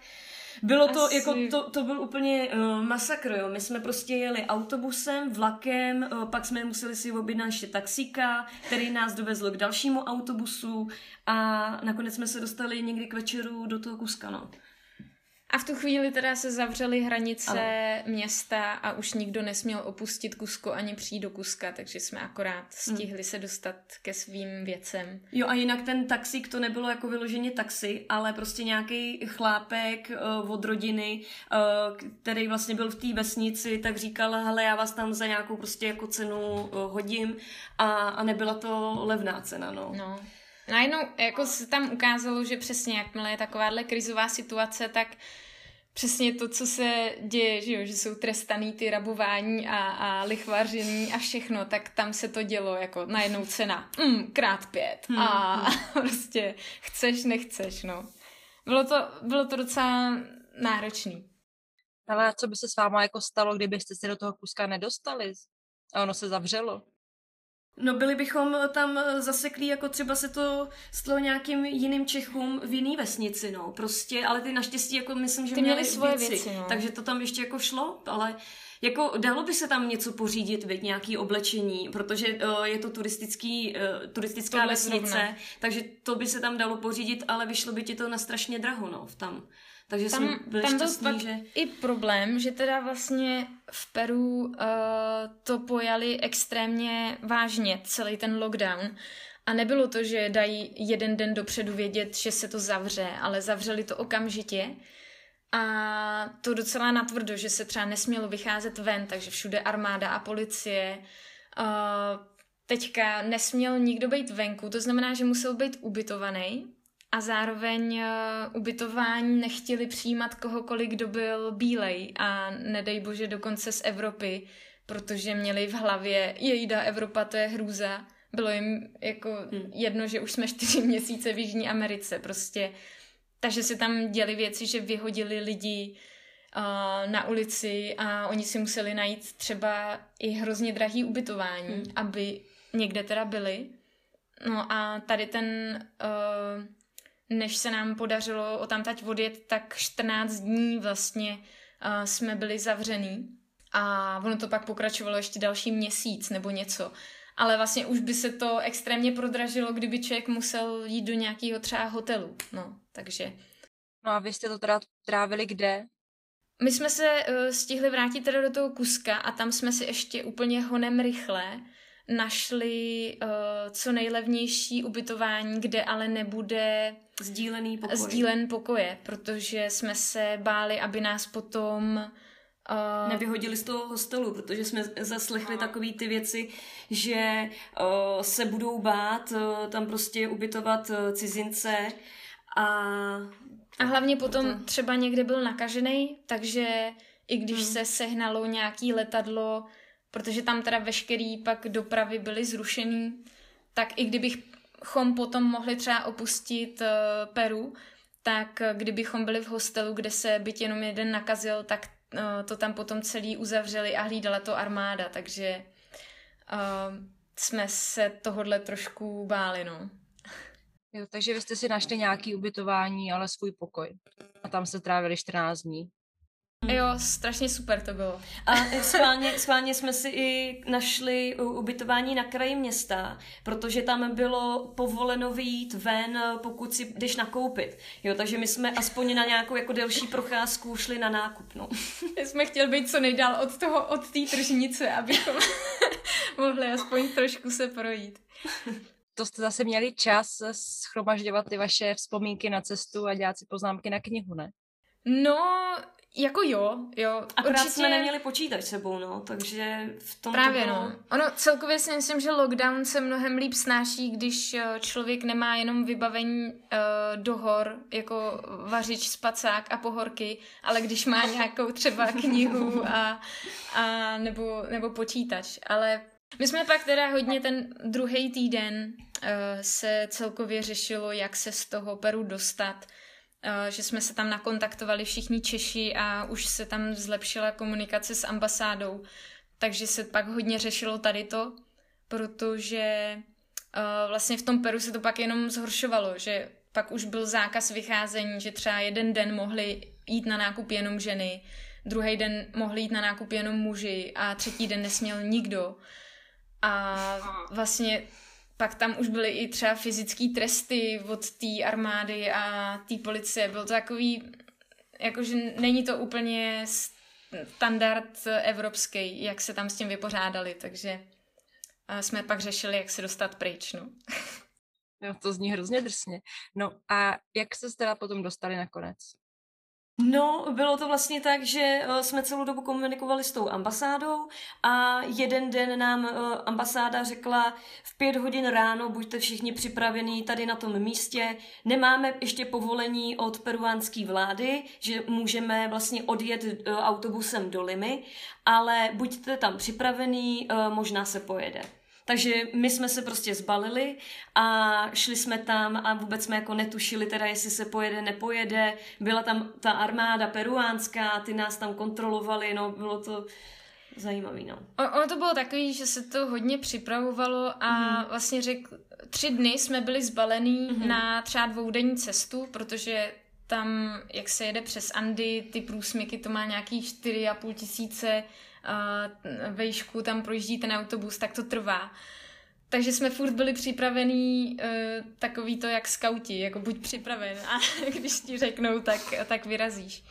Bylo to, Asi... jako, to, to byl úplně uh, masakr, jo. My jsme prostě jeli autobusem, vlakem, uh, pak jsme museli si objednat ještě taxíka, který nás dovezl k dalšímu autobusu a nakonec jsme se dostali někdy k večeru do toho Kuska, no. A v tu chvíli teda se zavřely hranice ano. města a už nikdo nesměl opustit Kusko ani přijít do Kuska, takže jsme akorát hmm. stihli hmm. se dostat ke svým věcem. Jo a jinak ten taxík to nebylo jako vyloženě taxi, ale prostě nějaký chlápek uh, od rodiny, uh, který vlastně byl v té vesnici, tak říkal, hele já vás tam za nějakou prostě jako cenu uh, hodím a, a nebyla to levná cena, no. no. Najednou jako se tam ukázalo, že přesně jakmile je takováhle krizová situace, tak přesně to, co se děje, že, jo, že jsou trestaný ty rabování a, a lichvaření a všechno, tak tam se to dělo jako najednou cena mm, krát pět hmm. a hmm. prostě chceš, nechceš, no. Bylo to, bylo to docela náročný. Ale co by se s váma jako stalo, kdybyste se do toho kuska nedostali? A ono se zavřelo. No byli bychom tam zaseklí, jako třeba se to stalo nějakým jiným Čechům v jiný vesnici, no. Prostě, ale ty naštěstí, jako myslím, že ty měli, měli svoje věci, věci no. takže to tam ještě jako šlo, ale jako dalo by se tam něco pořídit, věď, nějaký oblečení, protože uh, je to turistický, uh, turistická Tohle vesnice, zrovna. takže to by se tam dalo pořídit, ale vyšlo by ti to na strašně draho, no, v tam. Takže tam, jsme byli tam šťastný, byl že... i problém, že teda vlastně v Peru uh, to pojali extrémně vážně, celý ten lockdown. A nebylo to, že dají jeden den dopředu vědět, že se to zavře, ale zavřeli to okamžitě. A to docela natvrdo, že se třeba nesmělo vycházet ven, takže všude armáda a policie. Uh, teďka nesměl nikdo být venku, to znamená, že musel být ubytovaný a zároveň uh, ubytování nechtěli přijímat kohokoliv, kdo byl bílej a nedej bože dokonce z Evropy, protože měli v hlavě jejda Evropa, to je hrůza. Bylo jim jako hmm. jedno, že už jsme čtyři měsíce v Jižní Americe prostě. Takže se tam děli věci, že vyhodili lidi uh, na ulici a oni si museli najít třeba i hrozně drahý ubytování, hmm. aby někde teda byli. No a tady ten uh, než se nám podařilo o tamtať odjet, tak 14 dní vlastně uh, jsme byli zavřený a ono to pak pokračovalo ještě další měsíc nebo něco. Ale vlastně už by se to extrémně prodražilo, kdyby člověk musel jít do nějakého třeba hotelu. No, takže... No a vy jste to teda trávili kde? My jsme se uh, stihli vrátit teda do toho Kuska a tam jsme si ještě úplně honem rychle našli uh, co nejlevnější ubytování, kde ale nebude sdílený pokoje. sdílen pokoje, protože jsme se báli, aby nás potom Uh... Nevyhodili z toho hostelu, protože jsme zaslechli uh... takové ty věci, že uh, se budou bát uh, tam prostě ubytovat uh, cizince a... A hlavně potom to... třeba někde byl nakažený, takže i když hmm. se sehnalo nějaký letadlo, protože tam teda veškerý pak dopravy byly zrušený, tak i kdybychom potom mohli třeba opustit uh, Peru, tak uh, kdybychom byli v hostelu, kde se byt jenom jeden nakazil, tak uh, to tam potom celý uzavřeli a hlídala to armáda, takže uh, jsme se tohodle trošku báli, no. Jo, takže vy jste si našli nějaký ubytování, ale svůj pokoj. A tam se trávili 14 dní. Jo, strašně super to bylo. A schválně, schválně jsme si i našli ubytování na kraji města, protože tam bylo povoleno vyjít ven, pokud si jdeš nakoupit. Jo, takže my jsme aspoň na nějakou jako delší procházku šli na nákup. No. My jsme chtěli být co nejdál od toho, od té tržnice, abychom mohli aspoň trošku se projít. To jste zase měli čas schromažďovat ty vaše vzpomínky na cestu a dělat si poznámky na knihu, ne? No, jako jo, jo. Akorát určitě... jsme neměli počítač sebou, no, takže v tom Právě, to bylo... no. Ono celkově si myslím, že lockdown se mnohem líp snáší, když eh, člověk nemá jenom vybavení uh, do hor, jako vařič, spacák a pohorky, ale když má nějakou třeba knihu a, a nebo, nebo počítač. Ale my jsme pak teda hodně ten druhý týden uh, se celkově řešilo, jak se z toho Peru dostat, že jsme se tam nakontaktovali všichni Češi a už se tam zlepšila komunikace s ambasádou, takže se pak hodně řešilo tady to, protože uh, vlastně v tom Peru se to pak jenom zhoršovalo, že pak už byl zákaz vycházení, že třeba jeden den mohli jít na nákup jenom ženy, druhý den mohli jít na nákup jenom muži a třetí den nesměl nikdo. A vlastně pak tam už byly i třeba fyzické tresty od té armády a té policie. Byl to takový, jakože není to úplně standard evropský, jak se tam s tím vypořádali, takže jsme pak řešili, jak se dostat pryč, no. Jo, to zní hrozně drsně. No a jak se teda potom dostali nakonec? No, bylo to vlastně tak, že eh, jsme celou dobu komunikovali s tou ambasádou a jeden den nám eh, ambasáda řekla v pět hodin ráno buďte všichni připravení tady na tom místě. Nemáme ještě povolení od peruánské vlády, že můžeme vlastně odjet eh, autobusem do Limy, ale buďte tam připravení, možná se pojede. Takže my jsme se prostě zbalili a šli jsme tam a vůbec jsme jako netušili teda, jestli se pojede, nepojede. Byla tam ta armáda peruánská, ty nás tam kontrolovali, no bylo to zajímavý, no. Ono to bylo takový, že se to hodně připravovalo a mm. vlastně řek, tři dny jsme byli zbalení mm. na třeba dvoudenní cestu, protože tam, jak se jede přes Andy, ty průsmyky, to má nějaký 4,5 tisíce vejšku tam projíždí ten autobus, tak to trvá. Takže jsme furt byli připravení uh, takový to jak skauti, jako buď připraven a když ti řeknou, tak, tak vyrazíš.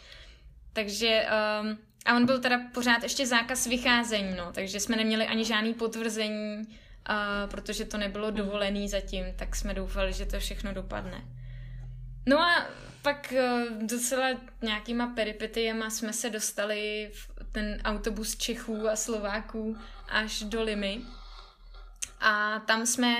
Takže um, a on byl teda pořád ještě zákaz vycházení, no, takže jsme neměli ani žádný potvrzení, uh, protože to nebylo dovolený zatím, tak jsme doufali, že to všechno dopadne. No a pak uh, docela nějakýma peripetiema jsme se dostali v ten autobus Čechů a Slováků až do Limy. A tam jsme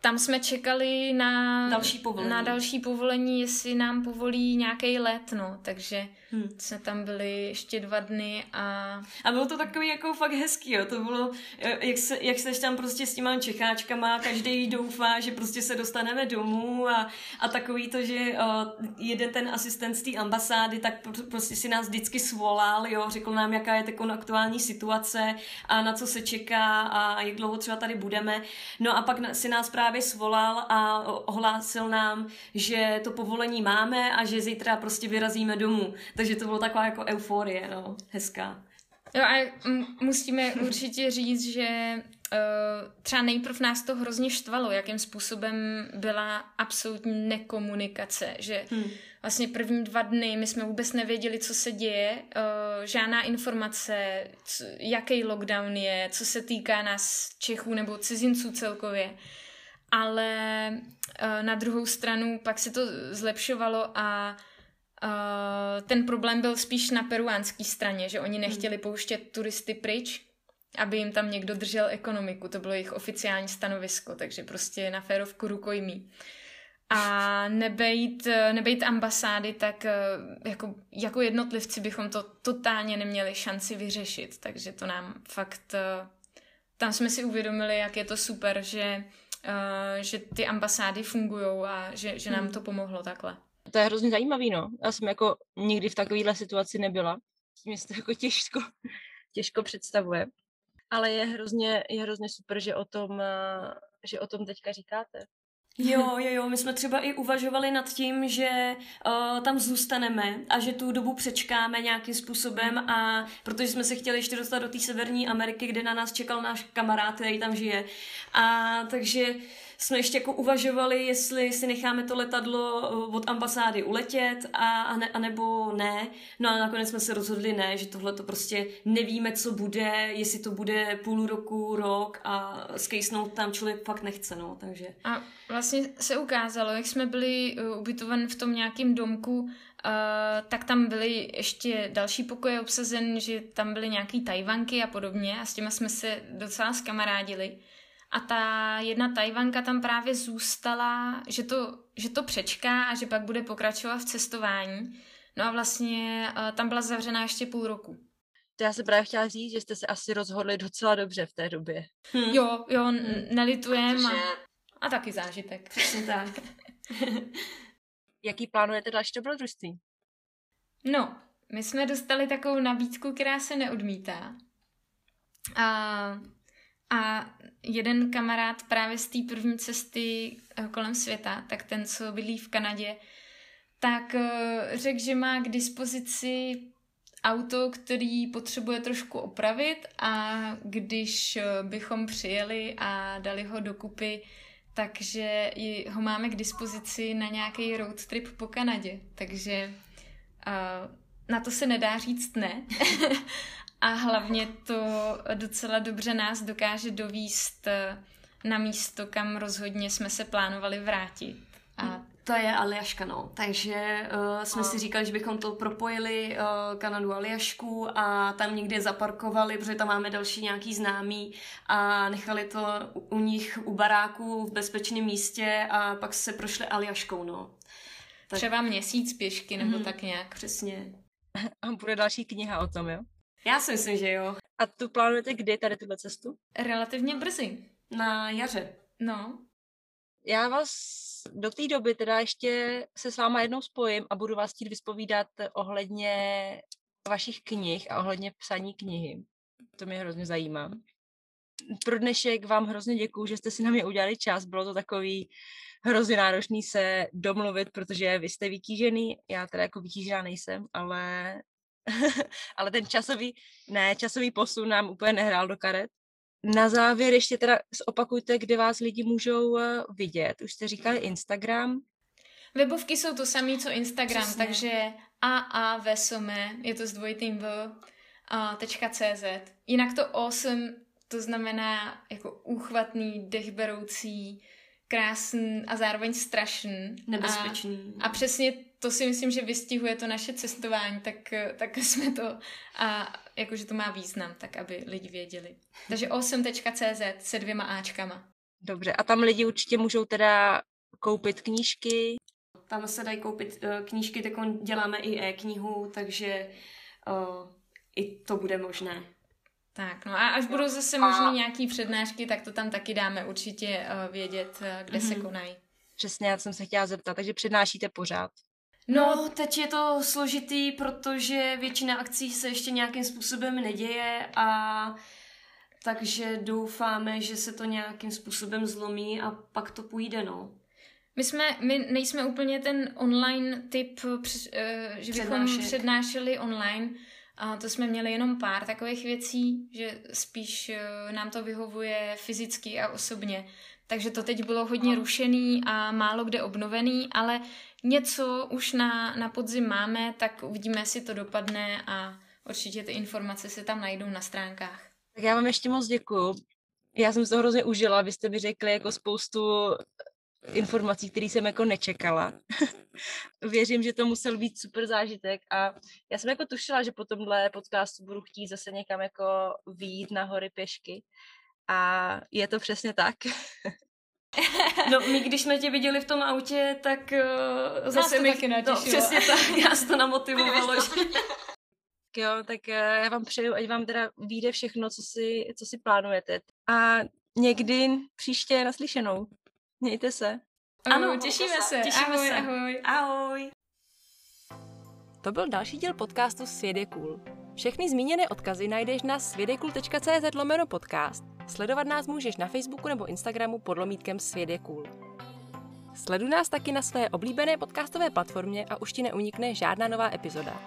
tam jsme čekali na další povolení, na další povolení jestli nám povolí nějaký let, no, takže hmm. jsme tam byli ještě dva dny a... A bylo to takový jako fakt hezký, jo, to bylo, eh, jak, se, jak seš tam prostě s těma čecháčkama, každý doufá, že prostě se dostaneme domů a, a takový to, že uh, jeden ten asistent z té ambasády, tak prostě si nás vždycky svolal, jo, řekl nám, jaká je taková aktuální situace a na co se čeká a jak dlouho třeba tady budeme. No a pak si nás právě právě svolal a ohlásil nám, že to povolení máme a že zítra prostě vyrazíme domů. Takže to bylo taková jako euforie, no, hezká. Jo a musíme určitě říct, že uh, třeba nejprv nás to hrozně štvalo, jakým způsobem byla absolutní nekomunikace, že hmm. vlastně první dva dny my jsme vůbec nevěděli, co se děje, uh, žádná informace, co, jaký lockdown je, co se týká nás Čechů nebo cizinců celkově ale uh, na druhou stranu pak se to zlepšovalo a ten problém byl spíš na peruánské straně, že oni nechtěli pouštět turisty pryč, aby jim tam někdo držel ekonomiku. To bylo jejich oficiální stanovisko, takže prostě na férovku rukojmí. A nebejt, nebejt ambasády, tak eh, jako, jako jednotlivci bychom to totálně neměli šanci vyřešit. Takže to nám fakt... Tam jsme si uvědomili, jak je to super, že že ty ambasády fungují a že, že nám hmm. to pomohlo takhle. To je hrozně zajímavý, no. Já jsem jako nikdy v takovéhle situaci nebyla. Mě se to jako těžko, těžko představuje. Ale je hrozně, je hrozně super, že o tom, eh, že o tom teďka říkáte. Jo, jo, jo, my jsme třeba i uvažovali nad tím, že uh, tam zůstaneme a že tu dobu přečkáme nějakým způsobem a protože jsme se chtěli ještě dostat do té Severní Ameriky, kde na nás čekal náš kamarád, který tam žije. A takže jsme ještě jako uvažovali, jestli si necháme to letadlo eh, od ambasády uletět a, a, ne, a nebo ne. No a nakonec jsme se rozhodli ne, že tohle to prostě nevíme, co bude, jestli to bude půl roku, rok a skejsnout tam člověk fakt nechce, no, takže. A vlastně se ukázalo, jak jsme byli uh, ubytovaní v tom nějakém domku, uh, tak tam byly ještě další pokoje obsazen, že tam byly nějaký tajvanky a podobně a s těma jsme se docela skamarádili. A ta jedna tajvanka tam právě zůstala, že to, že to přečká a že pak bude pokračovat v cestování. No a vlastně uh, tam byla zavřená ještě půl roku. To já se právě chtěla říct, že jste se asi rozhodli docela dobře v té době. Hm. Jo, jo, n- nelitujem Protože- a, a taky zážitek. Přesně tak. Jaký plánujete další dobrodružství? No, my jsme dostali takovou nabídku, která se neodmítá. A, a jeden kamarád právě z té první cesty eh, kolem světa, tak ten, co bydlí v Kanadě, tak eh, řekl, že má k dispozici auto, který potřebuje trošku opravit a když eh, bychom přijeli a dali ho dokupy, takže ho máme k dispozici na nějaký road trip po Kanadě. Takže na to se nedá říct ne. a hlavně to docela dobře nás dokáže dovíst eh, na místo, kam rozhodně jsme se plánovali vrátit. A To je Aljaška, no. Takže uh, jsme si říkali, že bychom to propojili, uh, Kanadu a Aljašku a tam někde zaparkovali, protože tam máme další nějaký známý a nechali to u, u nich u baráku v bezpečném místě a pak se prošli Aljaškou, no. Tak- třeba měsíc pěšky nebo Mhm. tak nějak. Přesně. A bude další kniha o tom, jo? Já si myslím, že jo. A tu plánujete kdy tady tuhle cestu? Relativně brzy. Na jaře. No, Já vás do té doby teda ještě se s váma jednou spojím a budu vás chtít vyspovídat ohledně vašich knih a ohledně psaní knihy. To mě hrozně zajímá. Pro dnešek vám hrozně děkuju, že jste si na mě udělali čas. Bylo to takový hrozně náročný se domluvit, protože vy jste vytížený, já teda jako vytížená nejsem, ale, ale ten časový, ne, časový posun nám úplně nehrál do karet. Na závěr ještě teda zopakujte, kde vás lidi můžou eh, vidět. Už jste říkali Instagram. Webovky jsou to samé, co Instagram, Přesně. takže aavesome, je to s dvojitým v, a .cz. Jinak to awesome, to znamená jako úchvatný, dechberoucí, krásný a zároveň strašný. Nebezpečný. A, a přesně to si myslím, že vystihuje to naše cestování, tak, tak jsme to, a jakože to má význam, tak aby lidi věděli. Takže awesome.cz se dvěma áčkama. Dobře, a tam lidi určitě můžou teda koupit knížky. Tam se dají koupit uh, knížky, tak děláme i e-knihu, takže uh, i to bude možné. Tak, no a až budou zase možný nějaký přednášky, tak to tam taky dáme určitě uh, vědět, uh, kde mm-hmm. se Mhm. konají. Přesně, já jsem se chtěla zeptat, takže přednášíte pořád. No, teď je to složitý, protože většina akcí se ještě nějakým způsobem neděje a takže doufáme, že se to nějakým způsobem zlomí a pak to půjde, no. My, jsme, my nejsme úplně ten online typ, eh, že bychom Přednášek. přednášeli online. A to jsme měli jenom pár takových věcí, že spíš eh, nám to vyhovuje fyzicky a osobně. Takže to teď bylo hodně rušený a málo kde obnovený, ale něco už na, na podzim máme, tak uvidíme, jestli to dopadne a určitě ty informace se tam najdou na stránkách. Tak já vám ještě moc děkuju. Já jsem se to hrozně užila, vy jste mi řekli jako spoustu informací, které jsem jako nečekala. Věřím, že to musel být super zážitek a já jsem jako tušila, že po tomhle podcastu budu chtít zase někam jako výjít na hory pěšky a je to přesně tak. No, my když jsme tě viděli v tom autě, tak uh, zase mi... taky no, natěšilo. přesně tak, já se to namotivovalo. že... Tak jo, tak eh, já vám přeju, ať vám teda vyjde všechno, co si, co si plánujete. A někdy příště naslyšenou. Mějte se. Ano, těšíme se. Těšíme ahoj, se. ahoj. Ahoj. To byl další díl podcastu Svět je cool. Všechny zmíněné odkazy najdeš na svědekul.cz lomeno podcast. Sledovat nás můžeš na Facebooku nebo Instagramu pod lomítkem cool. Sleduj nás taky na své oblíbené podcastové platformě a už ti neunikne žádná nová epizoda.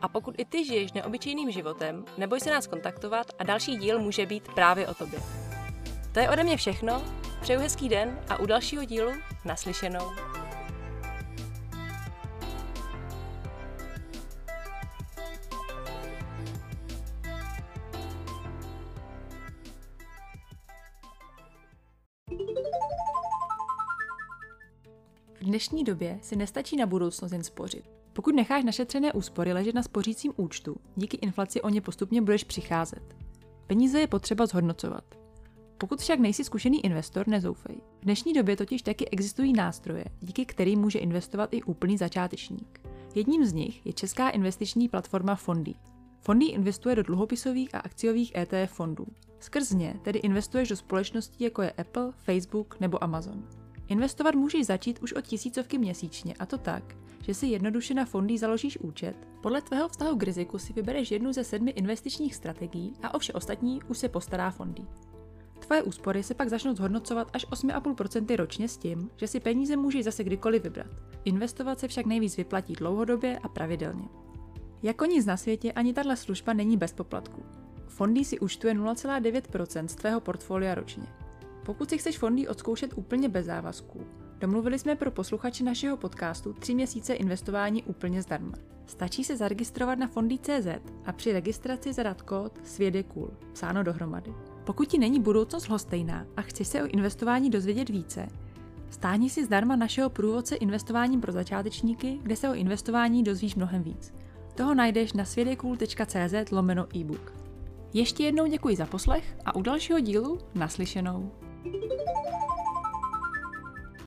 A pokud i ty žiješ neobyčejným životem, neboj se nás kontaktovat a další díl může být právě o tobě. To je ode mě všechno, přeju hezký den a u dalšího dílu naslyšenou. Dnešní době si nestačí na budoucnost jen spořit. Pokud necháš našetřené úspory ležet na spořícím účtu, díky inflaci o ně postupně budeš přicházet. Peníze je potřeba zhodnocovat. Pokud však nejsi zkušený investor, nezoufej. V dnešní době totiž taky existují nástroje, díky kterým může investovat i úplný začátečník. Jedním z nich je česká investiční platforma Fondy. Fondy investuje do dluhopisových a akciových ETF fondů. Skrz ně tedy investuješ do společností jako je Apple, Facebook nebo Amazon. Investovat můžeš začít už od tisícovky měsíčně a to tak, že si jednoduše na fondy založíš účet, podle tvého vztahu k riziku si vybereš jednu ze sedmi investičních strategií a o vše ostatní už se postará fondy. Tvoje úspory se pak začnou zhodnocovat až 8,5% ročně s tím, že si peníze můžeš zase kdykoliv vybrat. Investovat se však nejvíc vyplatí dlouhodobě a pravidelně. Jako nic na světě ani tahle služba není bez poplatku. Fondy si účtuje 0,9% z tvého portfolia ročně. Pokud si chceš fondy odzkoušet úplně bez závazků, domluvili jsme pro posluchače našeho podcastu 3 měsíce investování úplně zdarma. Stačí se zaregistrovat na fondy.cz a při registraci zadat kód SVědekul, psáno dohromady. Pokud ti není budoucnost lhostejná a chceš se o investování dozvědět více, stáhni si zdarma našeho průvodce investováním pro začátečníky, kde se o investování dozvíš mnohem víc. Toho najdeš na svědekul.cz lomeno e-book. Ještě jednou děkuji za poslech a u dalšího dílu naslyšenou. Thank you.